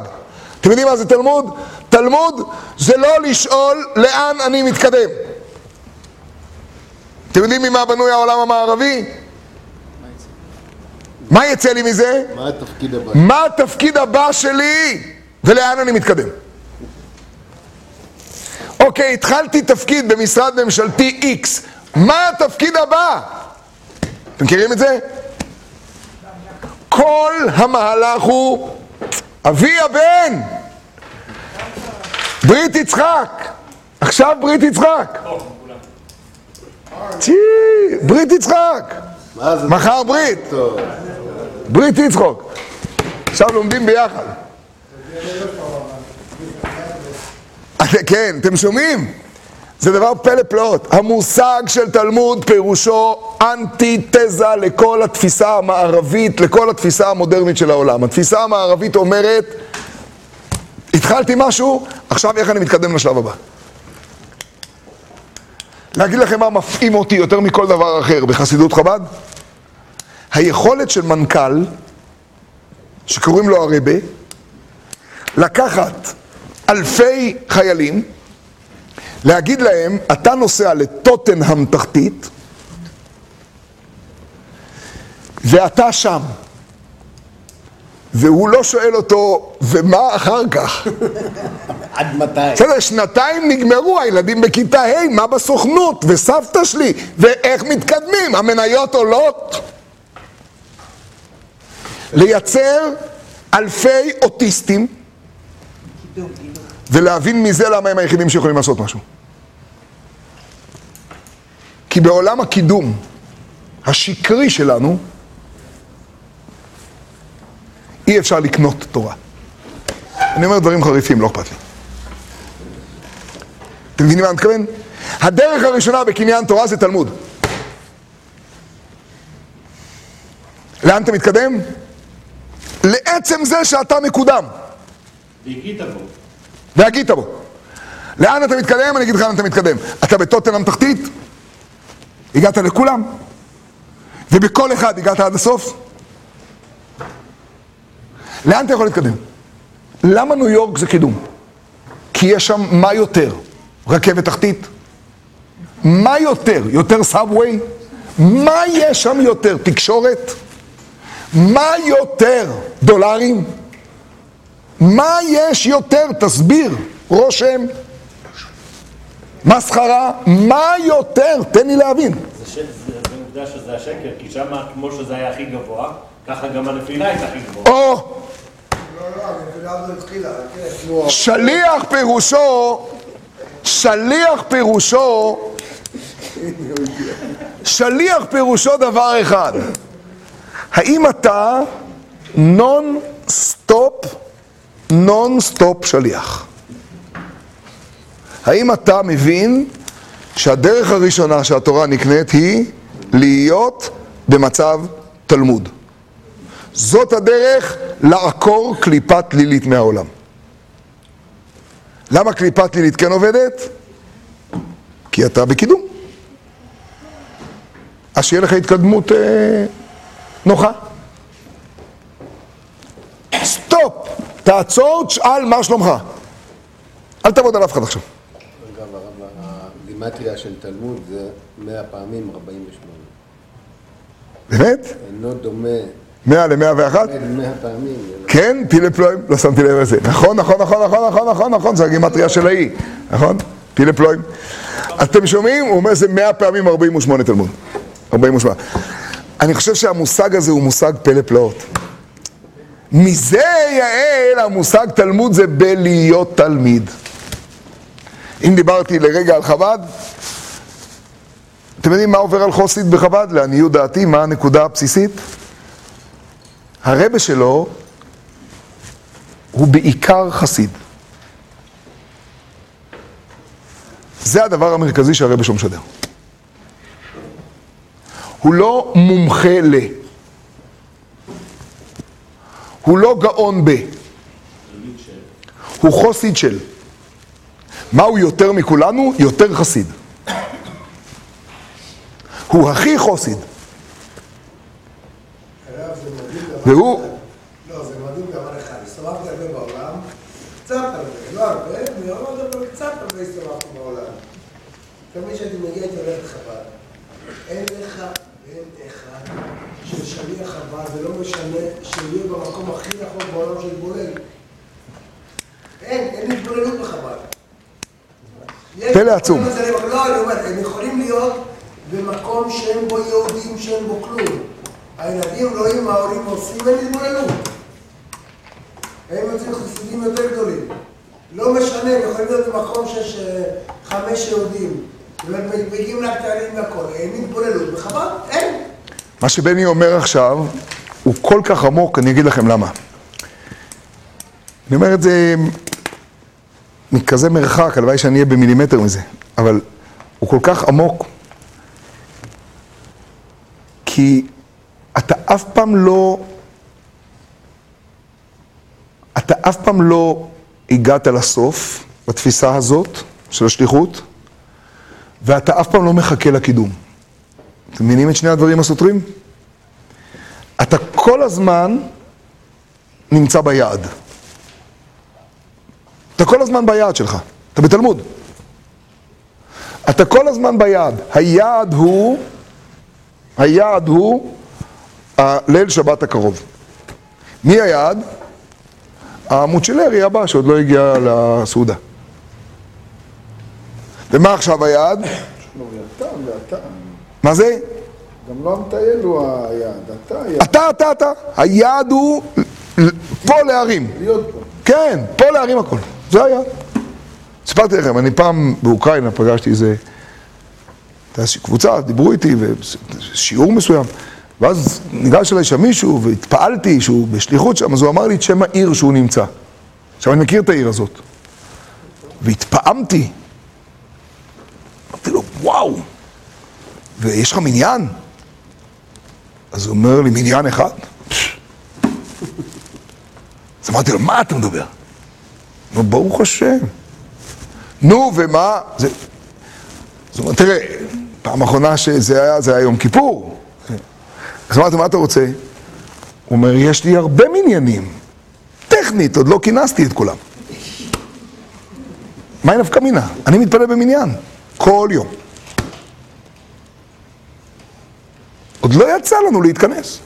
A: אתם יודעים מה זה תלמוד? תלמוד זה לא לשאול לאן אני מתקדם. אתם יודעים ממה בנוי העולם המערבי? מה יצא לי מזה?
B: מה התפקיד הבא?
A: מה התפקיד הבא שלי ולאן אני מתקדם? אוקיי, התחלתי תפקיד במשרד ממשלתי X, מה התפקיד הבא? אתם מכירים את זה? כל המהלך הוא אבי הבן, ברית יצחק, עכשיו ברית יצחק. צ'י, ברית יצחק? מחר ברית. ברית יצחוק. עכשיו לומדים ביחד. כן, אתם שומעים? זה דבר פלא פלאות. המושג של תלמוד פירושו אנטי-תזה לכל התפיסה המערבית, לכל התפיסה המודרנית של העולם. התפיסה המערבית אומרת, התחלתי משהו, עכשיו איך אני מתקדם לשלב הבא. להגיד לכם מה מפעים אותי יותר מכל דבר אחר בחסידות חב"ד? היכולת של מנכ"ל, שקוראים לו הרבה, לקחת אלפי חיילים, להגיד להם, אתה נוסע לטוטנהאם תחתית, ואתה שם. והוא לא שואל אותו, ומה אחר כך?
B: עד מתי?
A: בסדר, שנתיים נגמרו, הילדים בכיתה ה', מה בסוכנות? וסבתא שלי? ואיך מתקדמים? המניות עולות? לייצר אלפי אוטיסטים ולהבין מזה למה הם היחידים שיכולים לעשות משהו. כי בעולם הקידום השקרי שלנו, אי אפשר לקנות תורה. אני אומר דברים חריפים, לא אכפת לי. אתם מבינים מה אני מתכוון? הדרך הראשונה בקניין תורה זה תלמוד. לאן אתה מתקדם? לעצם זה שאתה מקודם.
J: והגית בו.
A: והגית בו. לאן אתה מתקדם? אני אגיד לך לאן אתה מתקדם. אתה בטוטנאם תחתית? הגעת לכולם? ובכל אחד הגעת עד הסוף? לאן אתה יכול להתקדם? למה ניו יורק זה קידום? כי יש שם מה יותר? רכבת תחתית? מה יותר? יותר סאבווי? מה יש שם יותר? תקשורת? מה יותר? דולרים? מה יש יותר? תסביר. רושם? מסחרה? מה יותר? תן לי להבין.
J: זה ש- זה- זה עובדה שזה השקר, כי שם, כמו שזה היה הכי גבוה, ככה גם הנפילה הייתה הכי גבוהה.
A: או,
C: לא, לא, כן.
A: שליח פירושו, שליח פירושו שליח פירושו דבר אחד. האם אתה non-stop, non-stop שליח? האם אתה מבין שהדרך הראשונה שהתורה נקנית היא להיות במצב תלמוד? זאת הדרך לעקור קליפת לילית מהעולם. למה קליפת לילית כן עובדת? כי אתה בקידום. אז שיהיה לך התקדמות אה, נוחה. סטופ! תעצור, תשאל מה שלומך. אל תעבוד על אף אחד עכשיו.
B: אגב, הרב, הגימטריה של תלמוד זה 100 פעמים 48.
A: באמת?
B: אינו דומה
A: 100 ל-101?
B: 100 פעמים.
A: כן, פילי פלואים, לא שמתי לב לזה. נכון, נכון, נכון, נכון, נכון, נכון, נכון, זה הגימטריה של האי, נכון? פילי פלואים. אתם שומעים? הוא אומר זה 100 פעמים 48 תלמוד. 48. אני חושב שהמושג הזה הוא מושג פלא פלאות. מזה יעל המושג תלמוד זה בלהיות תלמיד. אם דיברתי לרגע על חב"ד, אתם יודעים מה עובר על חוסית בחב"ד? לעניות דעתי, מה הנקודה הבסיסית? הרבה שלו הוא בעיקר חסיד. זה הדבר המרכזי שהרבה שלו משדר. הוא לא מומחה ל... הוא לא גאון ב... הוא חוסיד של. מה הוא יותר מכולנו? יותר חסיד. הוא הכי חוסיד. והוא-.
C: לא, קצת הרבה, לא הרבה, מאוד, אבל קצת הרבה הסתובבתי בעולם. תמיד כשאני מגיע הייתי הולך לחב"ד. אין לך בן אחד של שליח חב"ד, זה לא משנה שיהיה במקום הכי רחוק בעולם של בולל. אין, אין התבוללות בחב"ד.
A: פלא עצום.
C: לא, אני אומר, הם יכולים להיות במקום שאין בו יהודים, שאין בו כלום. הילדים רואים מה ההורים עושים, הם התבוללות. הם יוצאים חסידים יותר גדולים. לא משנה, הם יכולים להיות במקום שיש אה, חמש יהודים. מגיעים תארים והכל. הם התבוללות בחב"ד? אין.
A: מה שבני אומר עכשיו הוא כל כך עמוק, אני אגיד לכם למה. אני אומר את זה מכזה מרחק, הלוואי שאני אהיה במילימטר מזה, אבל הוא כל כך עמוק, כי אתה אף פעם לא, אתה אף פעם לא הגעת לסוף בתפיסה הזאת של השליחות, ואתה אף פעם לא מחכה לקידום. אתם מבינים את שני הדברים הסותרים? אתה כל הזמן נמצא ביעד. אתה כל הזמן ביעד שלך, אתה בתלמוד. אתה כל הזמן ביעד. היעד הוא, היעד הוא הליל שבת הקרוב. מי היעד? המוצ'ילרי הבא שעוד לא הגיע לסעודה. ומה עכשיו היעד?
E: ואתה.
A: מה זה?
E: גם לא המטייל הוא היעד, אתה היעד.
A: אתה, אתה, אתה. היעד הוא פה להרים.
E: להיות פה.
A: כן, פה להרים הכל. זה היעד. סיפרתי לכם, אני פעם באוקראינה פגשתי איזה... הייתה איזושהי קבוצה, דיברו איתי, ושיעור מסוים. ואז ניגש אליי שם מישהו, והתפעלתי שהוא בשליחות שם, אז הוא אמר לי את שם העיר שהוא נמצא. עכשיו, אני מכיר את העיר הזאת. והתפעמתי. אמרתי לו, וואו, ויש לך מניין? אז הוא אומר לי, מניין אחד? אז אמרתי לו, מה אתה מדבר? נו, ברוך השם. נו, ומה? זה... זאת אומרת, תראה, פעם אחרונה שזה היה, זה היה יום כיפור. אז אמרתי, מה אתה רוצה? הוא אומר, יש לי הרבה מניינים. טכנית, עוד לא כינסתי את כולם. מה נפקא מינה? אני מתפלל במניין, כל יום. עוד לא יצא לנו להתכנס.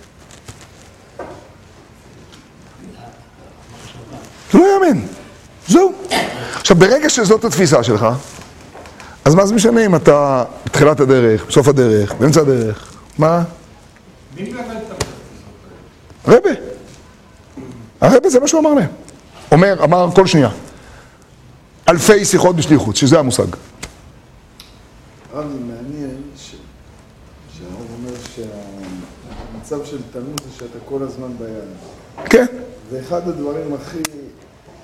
A: זה לא יאמן. זהו. עכשיו, ברגע שזאת התפיסה שלך, אז מה זה משנה אם אתה בתחילת הדרך, בסוף הדרך, באמצע הדרך? מה?
J: מי
A: הרבה. הרבה זה מה שהוא אמר להם. אומר, אמר כל שנייה. אלפי שיחות בשליחות, שזה המושג.
E: הרב, זה מעניין ש- שהרב אומר שהמצב של תלמוד זה שאתה כל הזמן ביד.
A: כן.
E: ואחד הדברים הכי,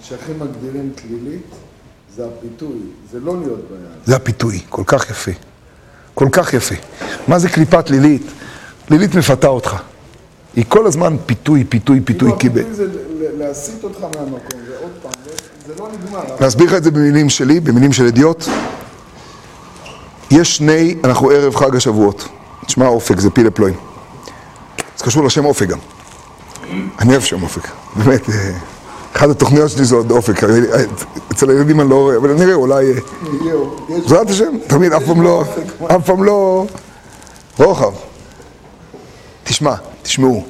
E: שהכי מגדירים תלילית, זה הפיתוי, זה לא להיות ביד.
A: זה הפיתוי, כל כך יפה. כל כך יפה. מה זה קליפת לילית? לילית מפתה אותך. היא כל הזמן פיתוי, פיתוי, פיתוי,
E: כאילו. הפיתוי זה להסיט אותך מהמקום, ועוד פעם, זה לא נגמר.
A: להסביר לך את זה במילים שלי, במילים של אדיוט. יש שני, אנחנו ערב חג השבועות. תשמע אופק, זה פילה פלואים. זה קשור לשם אופק גם. אני אוהב שם אופק, באמת. אה, אחת התוכניות שלי זה עוד אופק. אה, אצל הילדים אני לא רואה, אבל נראה, אולי... אה, בעזרת השם, תמיד, אף פעם לא, אף פעם לא... רוחב. תשמע, תשמעו.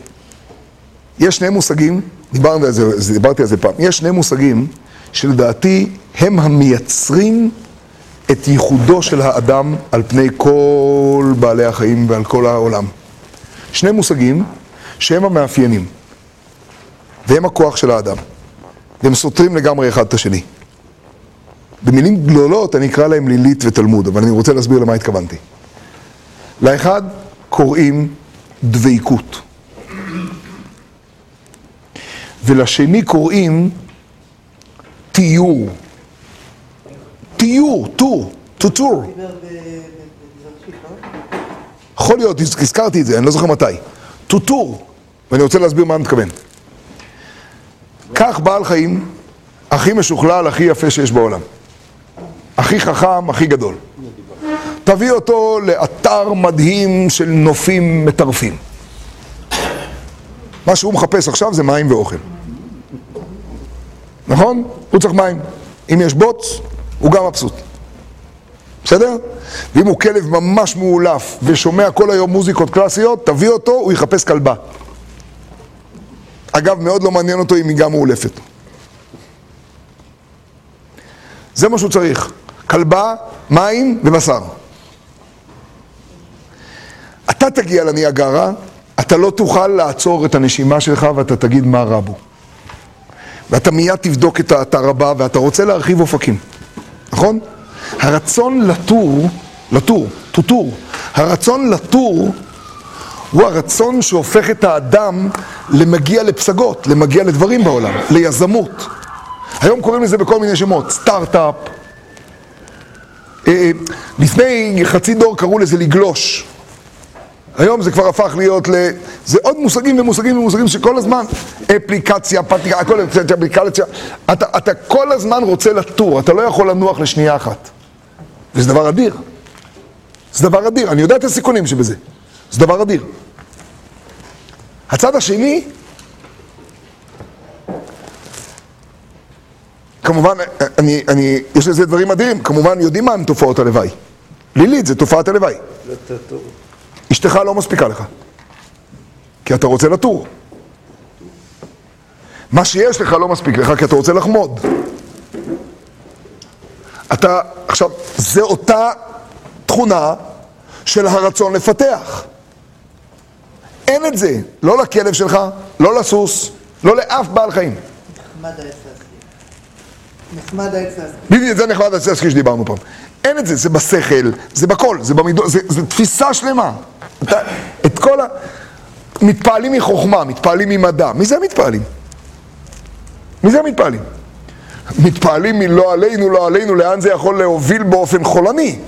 A: יש שני מושגים, דיברתי על זה פעם, יש שני מושגים שלדעתי הם המייצרים את ייחודו של האדם על פני כל בעלי החיים ועל כל העולם. שני מושגים שהם המאפיינים, והם הכוח של האדם, והם סותרים לגמרי אחד את השני. במילים גדולות אני אקרא להם לילית ותלמוד, אבל אני רוצה להסביר למה התכוונתי. לאחד קוראים דביקות. ולשני קוראים תיור. תיור, טור, טוטור. יכול להיות, הזכרתי את זה, אני לא זוכר מתי. טוטור, ואני רוצה להסביר מה אני מתכוון. קח בעל חיים הכי משוכלל, הכי יפה שיש בעולם. הכי חכם, הכי גדול. תביא אותו לאתר מדהים של נופים מטרפים. מה שהוא מחפש עכשיו זה מים ואוכל. נכון? הוא צריך מים. אם יש בוץ, הוא גם מבסוט. בסדר? ואם הוא כלב ממש מאולף ושומע כל היום מוזיקות קלאסיות, תביא אותו, הוא יחפש כלבה. אגב, מאוד לא מעניין אותו אם היא גם מאולפת. זה מה שהוא צריך. כלבה, מים ובשר. אתה תגיע לניאגרה, אתה לא תוכל לעצור את הנשימה שלך ואתה תגיד מה רע בו. ואתה מיד תבדוק את האתר הבא ואתה רוצה להרחיב אופקים, נכון? הרצון לטור, לטור, טוטור, הרצון לטור הוא הרצון שהופך את האדם למגיע לפסגות, למגיע לדברים בעולם, ליזמות. היום קוראים לזה בכל מיני שמות, סטארט-אפ. אה, לפני חצי דור קראו לזה לגלוש. היום זה כבר הפך להיות ל... זה עוד מושגים ומושגים ומושגים שכל הזמן, אפליקציה, פתיקה, הכל אפליקציה, אתה, אתה כל הזמן רוצה לטור, אתה לא יכול לנוח לשנייה אחת. וזה דבר אדיר. זה דבר אדיר, אני יודע את הסיכונים שבזה. זה דבר אדיר. הצד השני, כמובן, אני, אני, יש לזה דברים אדירים, כמובן יודעים מה הם תופעות הלוואי. לילית זה תופעת הלוואי. אשתך לא מספיקה לך, כי אתה רוצה לטור. מה שיש לך לא מספיק לך, כי אתה רוצה לחמוד. אתה, עכשיו, זה אותה תכונה של הרצון לפתח. אין את זה, לא לכלב שלך, לא לסוס, לא לאף בעל חיים.
L: נחמד העץ להסכים. נחמד העץ להסכים.
A: בדיוק, זה נחמד הססקי שדיברנו פעם. אין את זה, זה בשכל, זה בכל, זה במידות, זה, זה תפיסה שלמה. את כל ה... מתפעלים מחוכמה, מתפעלים ממדע. מי זה המתפעלים? מי זה המתפעלים? מתפעלים מלא עלינו, לא עלינו, לאן זה יכול להוביל באופן חולני.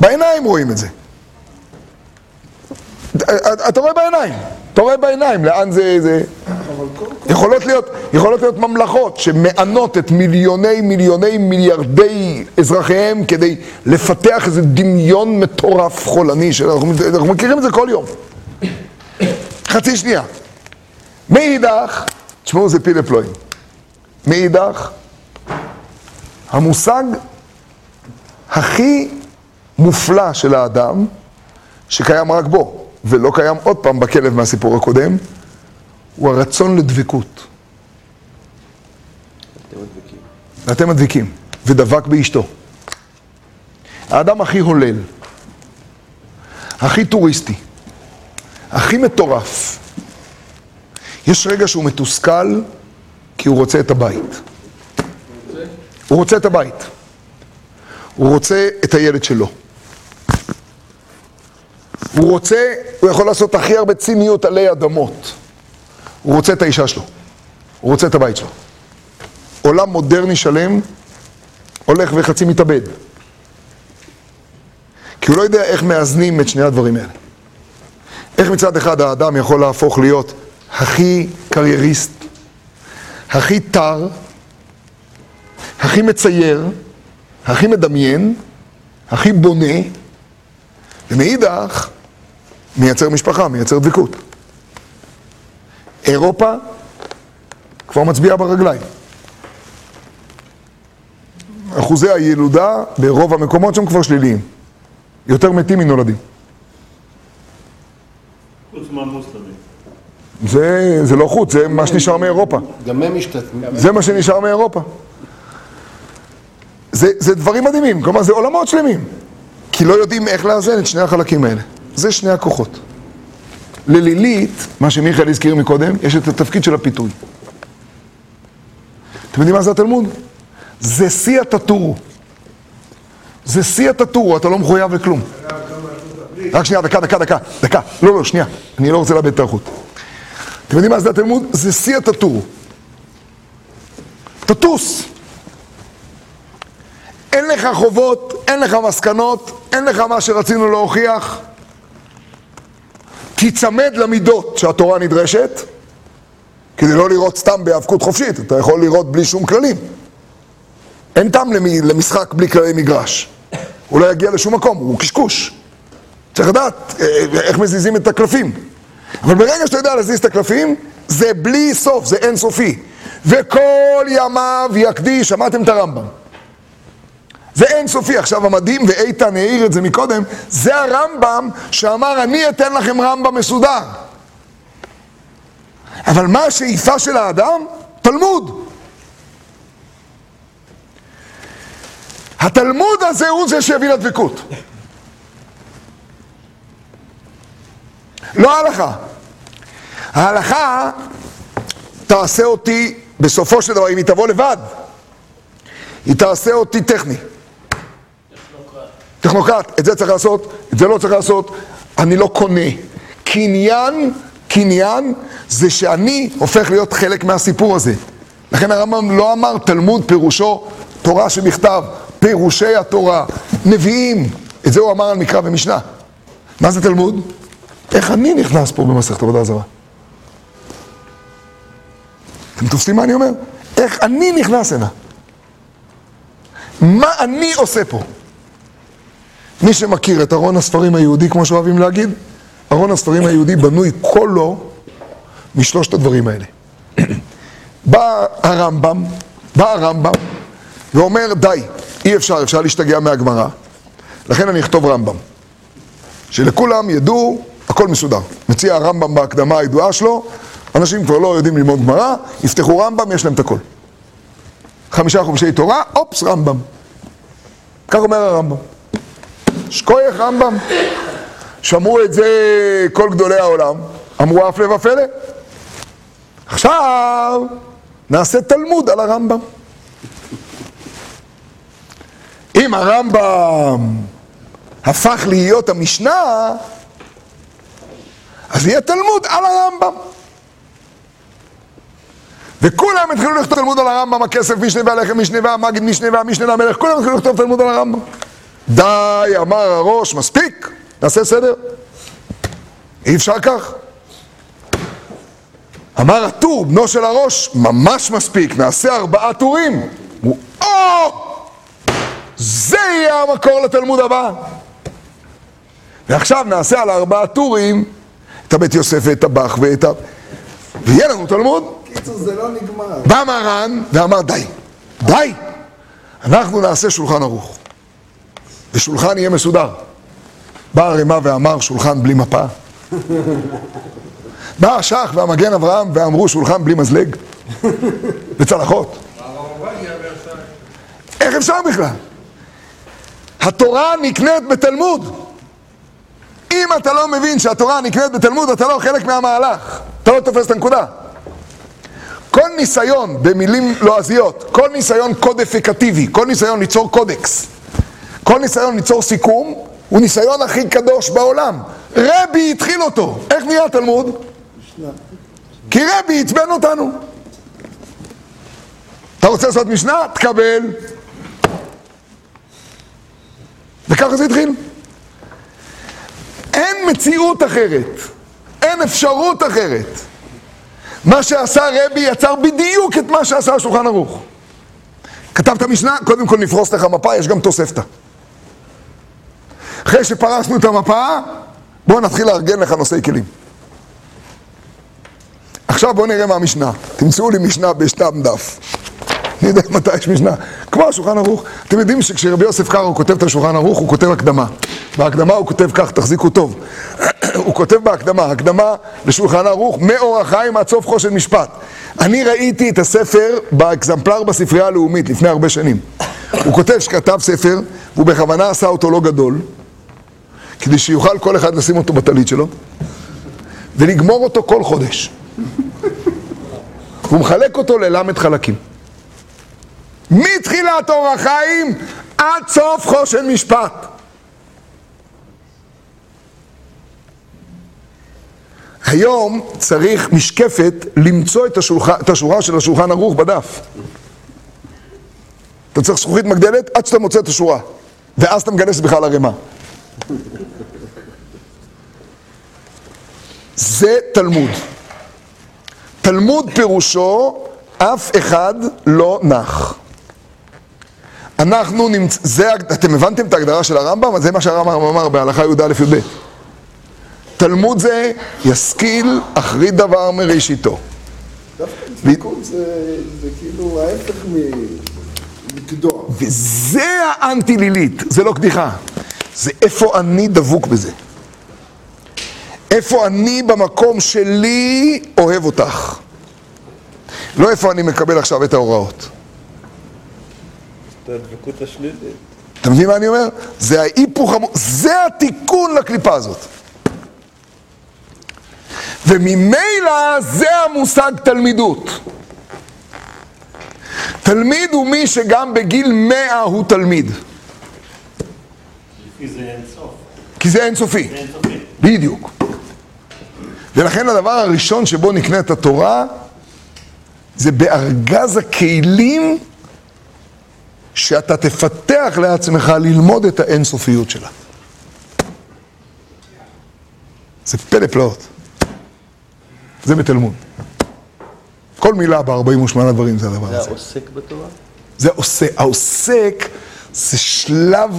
A: בעיניים רואים את זה. אתה רואה בעיניים, אתה רואה בעיניים לאן זה... זה... יכולות להיות, יכולות להיות ממלכות שמענות את מיליוני מיליוני מיליארדי אזרחיהם כדי לפתח איזה דמיון מטורף חולני שאנחנו אנחנו מכירים את זה כל יום. חצי שנייה. מאידך, תשמעו זה פילה פלואים. מאידך, המושג הכי מופלא של האדם, שקיים רק בו, ולא קיים עוד פעם בכלב מהסיפור הקודם, הוא הרצון לדבקות. ואתם מדביקים, ודבק באשתו. האדם הכי הולל, הכי טוריסטי, הכי מטורף. יש רגע שהוא מתוסכל כי הוא רוצה את הבית. הוא רוצה את הבית. הוא רוצה את הילד שלו. הוא רוצה, הוא יכול לעשות הכי הרבה ציניות עלי אדמות. הוא רוצה את האישה שלו. הוא רוצה את הבית שלו. עולם מודרני שלם הולך וחצי מתאבד. כי הוא לא יודע איך מאזנים את שני הדברים האלה. איך מצד אחד האדם יכול להפוך להיות הכי קרייריסט, הכי טר, הכי מצייר, הכי מדמיין, הכי בונה, ומאידך מייצר משפחה, מייצר דבקות. אירופה כבר מצביעה ברגליים. אחוזי הילודה ברוב המקומות שם כבר שליליים. יותר מתים מנולדים.
J: חוץ מהמוסלמים.
A: זה, זה לא חוץ, זה מה שנשאר מאירופה.
B: גם הם משתתפים.
A: זה מה שנשאר מאירופה. זה, זה דברים מדהימים, כלומר זה עולמות שלמים. כי לא יודעים איך לאזן את שני החלקים האלה. זה שני הכוחות. ללילית, מה שמיכאל הזכיר מקודם, יש את התפקיד של הפיתוי. אתם יודעים מה זה התלמוד? זה שיא הטאטור. זה שיא הטאטור, אתה לא מחויב לכלום. רק שנייה, דקה, דקה, דקה, דקה. לא, לא, שנייה. אני לא רוצה לאבד את האיכות. אתם יודעים מה זה התלמוד? זה שיא הטאטור. תטוס. אין לך חובות, אין לך מסקנות, אין לך מה שרצינו להוכיח. תיצמד למידות שהתורה נדרשת, כדי לא לראות סתם בהיאבקות חופשית, אתה יכול לראות בלי שום כללים. אין טעם למשחק בלי כללי מגרש. הוא לא יגיע לשום מקום, הוא קשקוש. צריך לדעת אה, אה, איך מזיזים את הקלפים. אבל ברגע שאתה יודע להזיז את הקלפים, זה בלי סוף, זה אינסופי. וכל ימיו יקדיש, שמעתם את הרמב"ם. זה אינסופי. עכשיו המדהים, ואיתן העיר את זה מקודם, זה הרמב"ם שאמר, אני אתן לכם רמב"ם מסודר. אבל מה השאיפה של האדם? תלמוד. התלמוד הזה הוא זה שהביא לדבקות. לא ההלכה. ההלכה תעשה אותי, בסופו של דבר, אם היא תבוא לבד, היא תעשה אותי טכני. טכנוקרט, את זה צריך לעשות, את זה לא צריך לעשות, אני לא קונה. קניין, קניין, זה שאני הופך להיות חלק מהסיפור הזה. לכן הרמב"ם לא אמר תלמוד פירושו תורה שבכתב, פירושי התורה, נביאים, את זה הוא אמר על מקרא ומשנה. מה זה תלמוד? איך אני נכנס פה במסכת עבודה זרה? אתם תופסים מה אני אומר? איך אני נכנס הנה? מה אני עושה פה? מי שמכיר את ארון הספרים היהודי, כמו שאוהבים להגיד, ארון הספרים היהודי בנוי כולו משלושת הדברים האלה. בא הרמב"ם, בא הרמב"ם ואומר די, אי אפשר, אפשר להשתגע מהגמרא. לכן אני אכתוב רמב"ם. שלכולם ידעו, הכל מסודר. מציע הרמב"ם בהקדמה הידועה שלו, אנשים כבר לא יודעים ללמוד גמרא, יפתחו רמב"ם, יש להם את הכל. חמישה חומשי תורה, אופס, רמב"ם. כך אומר הרמב"ם. שכוייך רמב"ם. שמעו את זה כל גדולי העולם, אמרו הפלא ופלא. עכשיו נעשה תלמוד על הרמב"ם. אם הרמב"ם הפך להיות המשנה, אז יהיה תלמוד על הרמב"ם. וכולם התחילו לכתוב תלמוד על הרמב"ם, הכסף משנה והלחם משנה והמגיד משנה והמשנה למלך, כולם התחילו לכתוב תלמוד על הרמב"ם. די, אמר הראש, מספיק, נעשה סדר. אי אפשר כך. אמר הטור, בנו של הראש, ממש מספיק, נעשה ארבעה טורים. הוא, או! זה יהיה המקור לתלמוד הבא. ועכשיו נעשה על ארבעה טורים את הבית יוסף ואת הבח ואת ה... ויהיה לנו תלמוד.
E: קיצור, זה לא נגמר.
A: בא מרן ואמר די, די, אנחנו נעשה שולחן ערוך. ושולחן יהיה מסודר. בא הרמ"א ואמר שולחן בלי מפה. בא השח והמגן אברהם ואמרו שולחן בלי מזלג וצלחות. איך אפשר בכלל? התורה נקנית בתלמוד. אם אתה לא מבין שהתורה נקנית בתלמוד, אתה לא חלק מהמהלך. אתה לא תופס את הנקודה. כל ניסיון, במילים לועזיות, כל ניסיון קודפיקטיבי, כל ניסיון ליצור קודקס, כל ניסיון ליצור סיכום הוא ניסיון הכי קדוש בעולם. רבי התחיל אותו. איך נהיה התלמוד? כי רבי עצבן אותנו. אתה רוצה לעשות משנה? תקבל. וככה זה התחיל. אין מציאות אחרת, אין אפשרות אחרת. מה שעשה רבי יצר בדיוק את מה שעשה השולחן ערוך. כתבת משנה, קודם כל נפרוס לך מפה, יש גם תוספתא. אחרי שפרסנו את המפה, בואו נתחיל לארגן לך נושאי כלים. עכשיו בואו נראה מה המשנה. תמצאו לי משנה בשתם דף. אני יודע מתי יש משנה. כמו השולחן ערוך. אתם יודעים שכשרבי יוסף קארו כותב את השולחן ערוך, הוא כותב הקדמה. בהקדמה הוא כותב כך, תחזיקו טוב. הוא כותב בהקדמה, הקדמה לשולחן ערוך, מאור החיים עד סוף חושן משפט. אני ראיתי את הספר באקזמפלר בספרייה הלאומית לפני הרבה שנים. הוא כותב שכתב ספר, והוא בכוונה עשה אותו לא גדול, כדי שיוכל כל אחד לשים אותו בטלית שלו, ולגמור אותו כל חודש. והוא מחלק אותו ללמד חלקים. מתחילת אור החיים עד סוף חושן משפט. היום צריך משקפת למצוא את, השולח... את השורה של השולחן ערוך בדף. אתה צריך זכוכית מגדלת עד שאתה מוצא את השורה, ואז אתה מגלה שזה בכלל ערימה. זה תלמוד. תלמוד פירושו אף אחד לא נח. אנחנו נמצא, זה, אתם הבנתם את ההגדרה של הרמב"ם? זה מה שהרמב"ם אמר בהלכה י"א י"ב. תלמוד זה ישכיל אחרית דבר מראשיתו.
E: דווקא דבקות זה, זה כאילו ההפך מגדוע.
A: וזה האנטי לילית, זה לא קדיחה. זה איפה אני דבוק בזה. איפה אני במקום שלי אוהב אותך. לא איפה אני מקבל עכשיו את ההוראות.
F: את הדבקות השלילית.
A: אתה מבין מה אני אומר? זה ההיפוך, המ... זה התיקון לקליפה הזאת. וממילא זה המושג תלמידות. תלמיד הוא מי שגם בגיל מאה הוא תלמיד.
J: לפי זה אין סוף.
A: כי זה אינסופי.
J: זה אינסופי.
A: בדיוק. ולכן הדבר הראשון שבו נקנה את התורה זה בארגז הכלים שאתה תפתח לעצמך ללמוד את האינסופיות שלה. זה פלא פלאות. זה בתלמוד. כל מילה ב-48 דברים זה הדבר
F: זה
A: הזה.
F: העוסק בתורה?
A: זה עוסק. העוסק זה שלב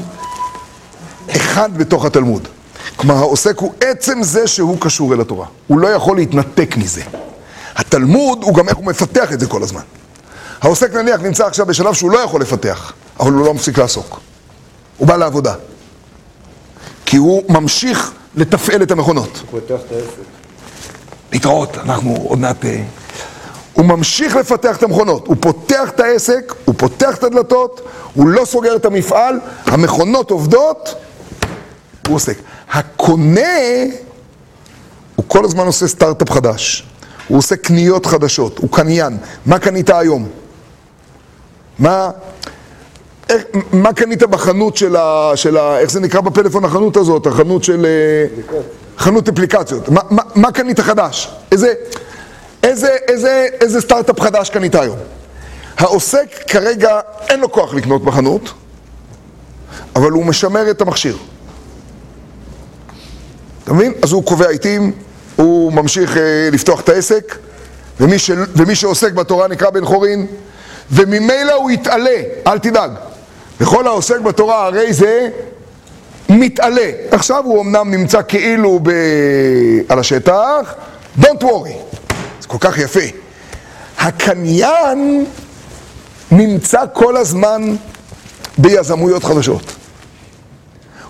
A: אחד בתוך התלמוד. כלומר, העוסק הוא עצם זה שהוא קשור אל התורה. הוא לא יכול להתנתק מזה. התלמוד הוא גם איך הוא מפתח את זה כל הזמן. העוסק נניח נמצא עכשיו בשלב שהוא לא יכול לפתח, אבל הוא לא מפסיק לעסוק. הוא בא לעבודה. כי הוא ממשיך לתפעל את המכונות.
F: הוא פותח את העסק.
A: להתראות, אנחנו עוד מעט... אה, הוא ממשיך לפתח את המכונות, הוא פותח את העסק, הוא פותח את הדלתות, הוא לא סוגר את המפעל, המכונות עובדות, הוא עוסק. הקונה, הוא כל הזמן עושה סטארט-אפ חדש, הוא עושה קניות חדשות, הוא קניין. מה קנית היום? מה, איך, מה קנית בחנות של ה, של ה... איך זה נקרא בפלאפון החנות הזאת? החנות של... אה, חנות אפליקציות. מה, מה, מה קנית חדש? איזה, איזה, איזה, איזה סטארט-אפ חדש קנית היום? העוסק כרגע אין לו כוח לקנות בחנות, אבל הוא משמר את המכשיר. אתה מבין? אז הוא קובע עיתים, הוא ממשיך אה, לפתוח את העסק, ומי, ש, ומי שעוסק בתורה נקרא בן חורין, וממילא הוא יתעלה, אל תדאג. וכל העוסק בתורה הרי זה מתעלה. עכשיו הוא אמנם נמצא כאילו ב... על השטח, Don't worry. זה כל כך יפה. הקניין נמצא כל הזמן ביזמויות חדשות.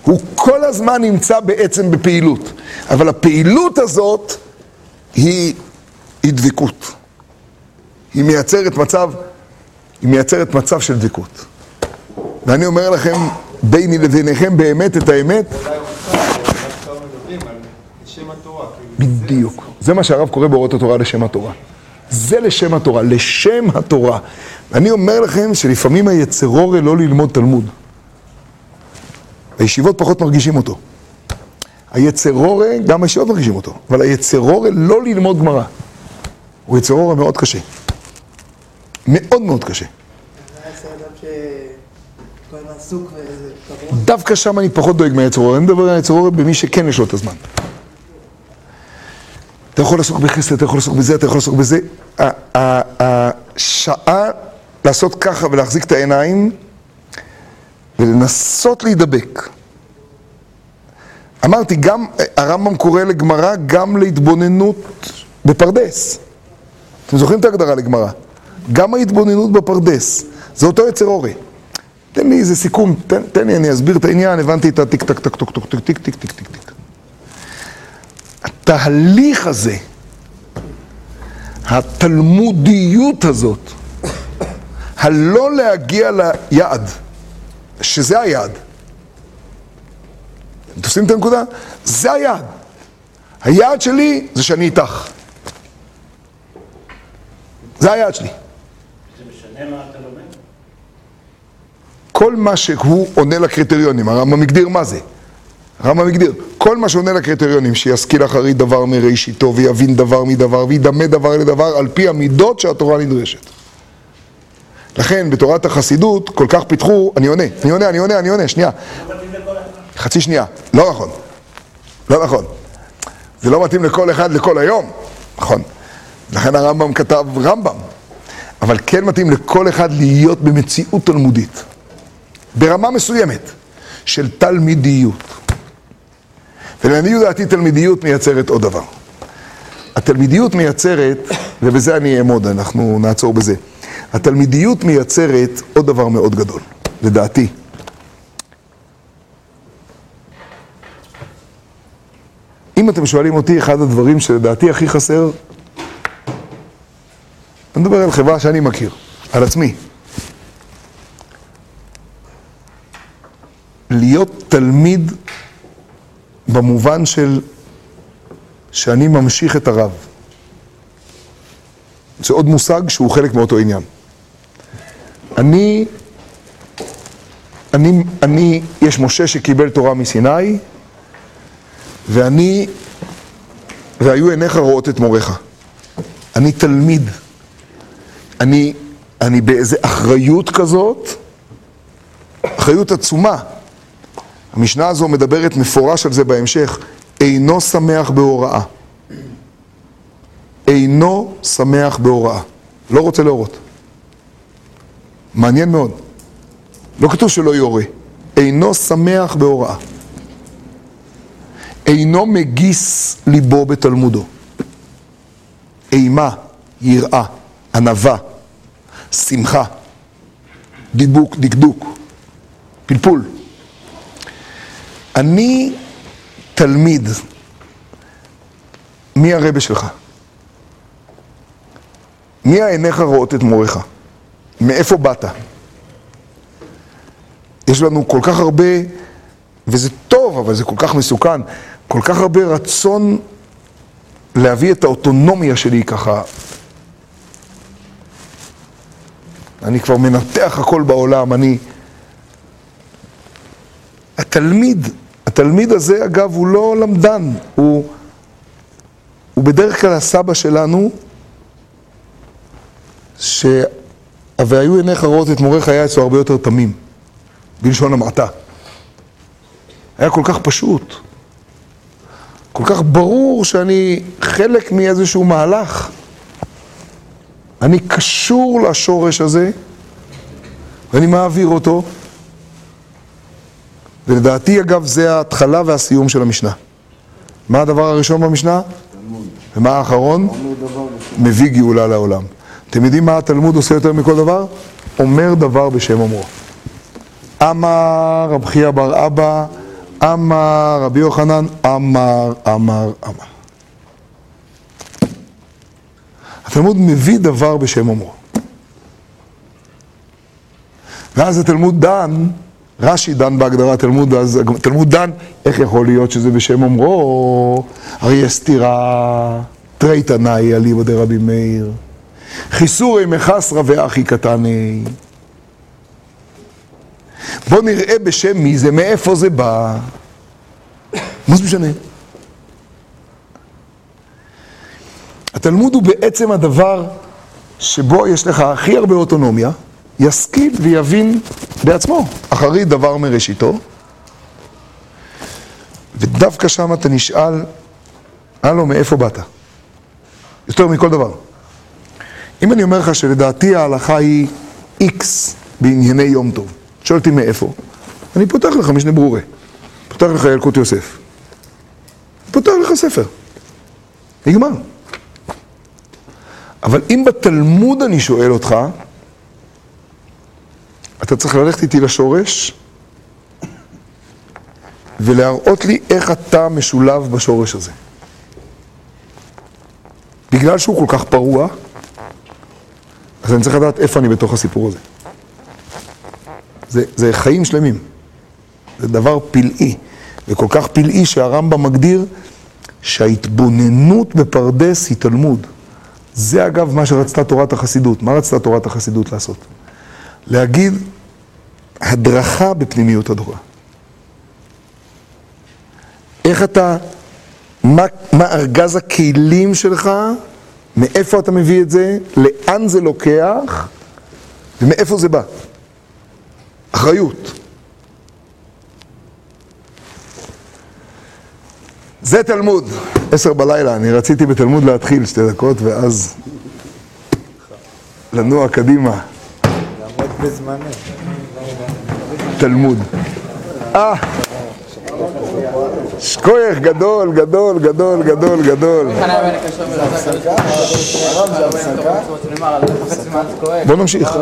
A: הוא כל הזמן נמצא בעצם בפעילות, אבל הפעילות הזאת היא, היא דבקות. היא מייצרת מצב, היא מייצרת מצב של דבקות. ואני אומר לכם, ביני לביניכם באמת את האמת.
F: כאילו,
A: בדיוק. זה מה שהרב קורא באורות התורה לשם התורה. זה לשם התורה, לשם התורה. אני אומר לכם שלפעמים היצר הורה לא ללמוד תלמוד. הישיבות פחות מרגישים אותו. היצרורה, גם הישיבות מרגישים אותו, אבל היצרורה לא ללמוד גמרא. הוא יצרורה מאוד קשה. מאוד מאוד קשה. דווקא שם אני פחות דואג מהיצרורה, אני מדבר על היצרורה במי שכן יש לו את הזמן. אתה יכול לעסוק בחסד, אתה יכול לעסוק בזה, אתה יכול לעסוק בזה. השעה לעשות ככה ולהחזיק את העיניים ולנסות להידבק. אמרתי, גם הרמב"ם קורא לגמרא גם להתבוננות בפרדס. אתם זוכרים את ההגדרה לגמרא? גם ההתבוננות בפרדס, זה אותו יצר אורי. תן לי איזה סיכום, תן, תן לי, אני אסביר את העניין, הבנתי את הטיק טק טק טוק טוק טיק טיק טיק טיק טיק טיק. התהליך הזה, התלמודיות הזאת, הלא להגיע ליעד, שזה היעד. אתם תופסים את הנקודה? זה היעד. היעד שלי זה שאני איתך. זה היעד שלי.
J: זה משנה מה אתה לומד?
A: כל מה שהוא עונה לקריטריונים, הרמב"ם הגדיר מה זה. הרמב"ם הגדיר, כל מה שעונה לקריטריונים, שישכיל אחרי דבר מראשיתו, ויבין דבר מדבר, וידמה דבר לדבר, על פי המידות שהתורה נדרשת. לכן בתורת החסידות כל כך פיתחו, אני עונה, אני עונה, אני עונה, אני עונה, שנייה. חצי שנייה, לא נכון. לא נכון. זה לא מתאים לכל אחד לכל היום, נכון. לכן הרמב"ם כתב רמב"ם. אבל כן מתאים לכל אחד להיות במציאות תלמודית. ברמה מסוימת של תלמידיות. ולעניות דעתי תלמידיות מייצרת עוד דבר. התלמידיות מייצרת, ובזה אני אעמוד, אנחנו נעצור בזה. התלמידיות מייצרת עוד דבר מאוד גדול, לדעתי. אם אתם שואלים אותי, אחד הדברים שלדעתי הכי חסר, אני מדבר על חברה שאני מכיר, על עצמי. להיות תלמיד במובן של שאני ממשיך את הרב. זה עוד מושג שהוא חלק מאותו עניין. אני, אני, אני, יש משה שקיבל תורה מסיני, ואני, והיו עיניך רואות את מוריך. אני תלמיד. אני, אני באיזה אחריות כזאת, אחריות עצומה. המשנה הזו מדברת מפורש על זה בהמשך, אינו שמח בהוראה. אינו שמח בהוראה. לא רוצה להורות. מעניין מאוד. לא כתוב שלא יורה. אינו שמח בהוראה. אינו מגיס ליבו בתלמודו. אימה, יראה, ענווה, שמחה, דיבוק, דקדוק, פלפול. אני תלמיד. מי הרבה שלך? מי העיניך רואות את מוריך? מאיפה באת? יש לנו כל כך הרבה, וזה טוב, אבל זה כל כך מסוכן, כל כך הרבה רצון להביא את האוטונומיה שלי ככה. אני כבר מנתח הכל בעולם, אני... התלמיד, התלמיד הזה אגב הוא לא למדן, הוא, הוא בדרך כלל הסבא שלנו, ש... והיו עיניך רואות את מוריך היה אצלו הרבה יותר תמים, בלשון המעטה. היה כל כך פשוט, כל כך ברור שאני חלק מאיזשהו מהלך. אני קשור לשורש הזה, ואני מעביר אותו. ולדעתי, אגב, זה ההתחלה והסיום של המשנה. מה הדבר הראשון במשנה?
E: תלמוד.
A: ומה האחרון? מביא גאולה לעולם. אתם יודעים מה התלמוד עושה יותר מכל דבר? אומר דבר בשם אומרו. אמר רב חייא בר אבא, אמר רבי יוחנן, אמר, אמר, אמר. התלמוד מביא דבר בשם אומרו. ואז התלמוד דן, רש"י דן בהגדרת תלמוד, אז תלמוד דן, איך יכול להיות שזה בשם אומרו? הרי יש סתירה, תרי תנאי אליבא דרבי מאיר, חיסורי מחסרא ואחי קטני. בוא נראה בשם מי זה, מאיפה זה בא. מה זה משנה? התלמוד הוא בעצם הדבר שבו יש לך הכי הרבה אוטונומיה, ישכיל ויבין בעצמו, אחרי דבר מראשיתו, ודווקא שם אתה נשאל, הלו, מאיפה באת? יותר מכל דבר. אם אני אומר לך שלדעתי ההלכה היא איקס בענייני יום טוב, שואל אותי מאיפה, אני פותח לך משנה ברורה, פותח לך ילקוט יוסף, פותח לך ספר, נגמר. אבל אם בתלמוד אני שואל אותך, אתה צריך ללכת איתי לשורש ולהראות לי איך אתה משולב בשורש הזה. בגלל שהוא כל כך פרוע, אז אני צריך לדעת איפה אני בתוך הסיפור הזה. זה, זה חיים שלמים. זה דבר פלאי, וכל כך פלאי שהרמב"ם מגדיר שההתבוננות בפרדס היא תלמוד. זה אגב מה שרצתה תורת החסידות. מה רצתה תורת החסידות לעשות? להגיד הדרכה בפנימיות התורה. איך אתה, מה, מה ארגז הכלים שלך, מאיפה אתה מביא את זה, לאן זה לוקח ומאיפה זה בא. אחריות. זה תלמוד, עשר בלילה, אני רציתי בתלמוד להתחיל שתי דקות ואז לנוע קדימה. תלמוד. אה, שכוייך גדול, גדול, גדול, גדול, גדול. בוא נמשיך.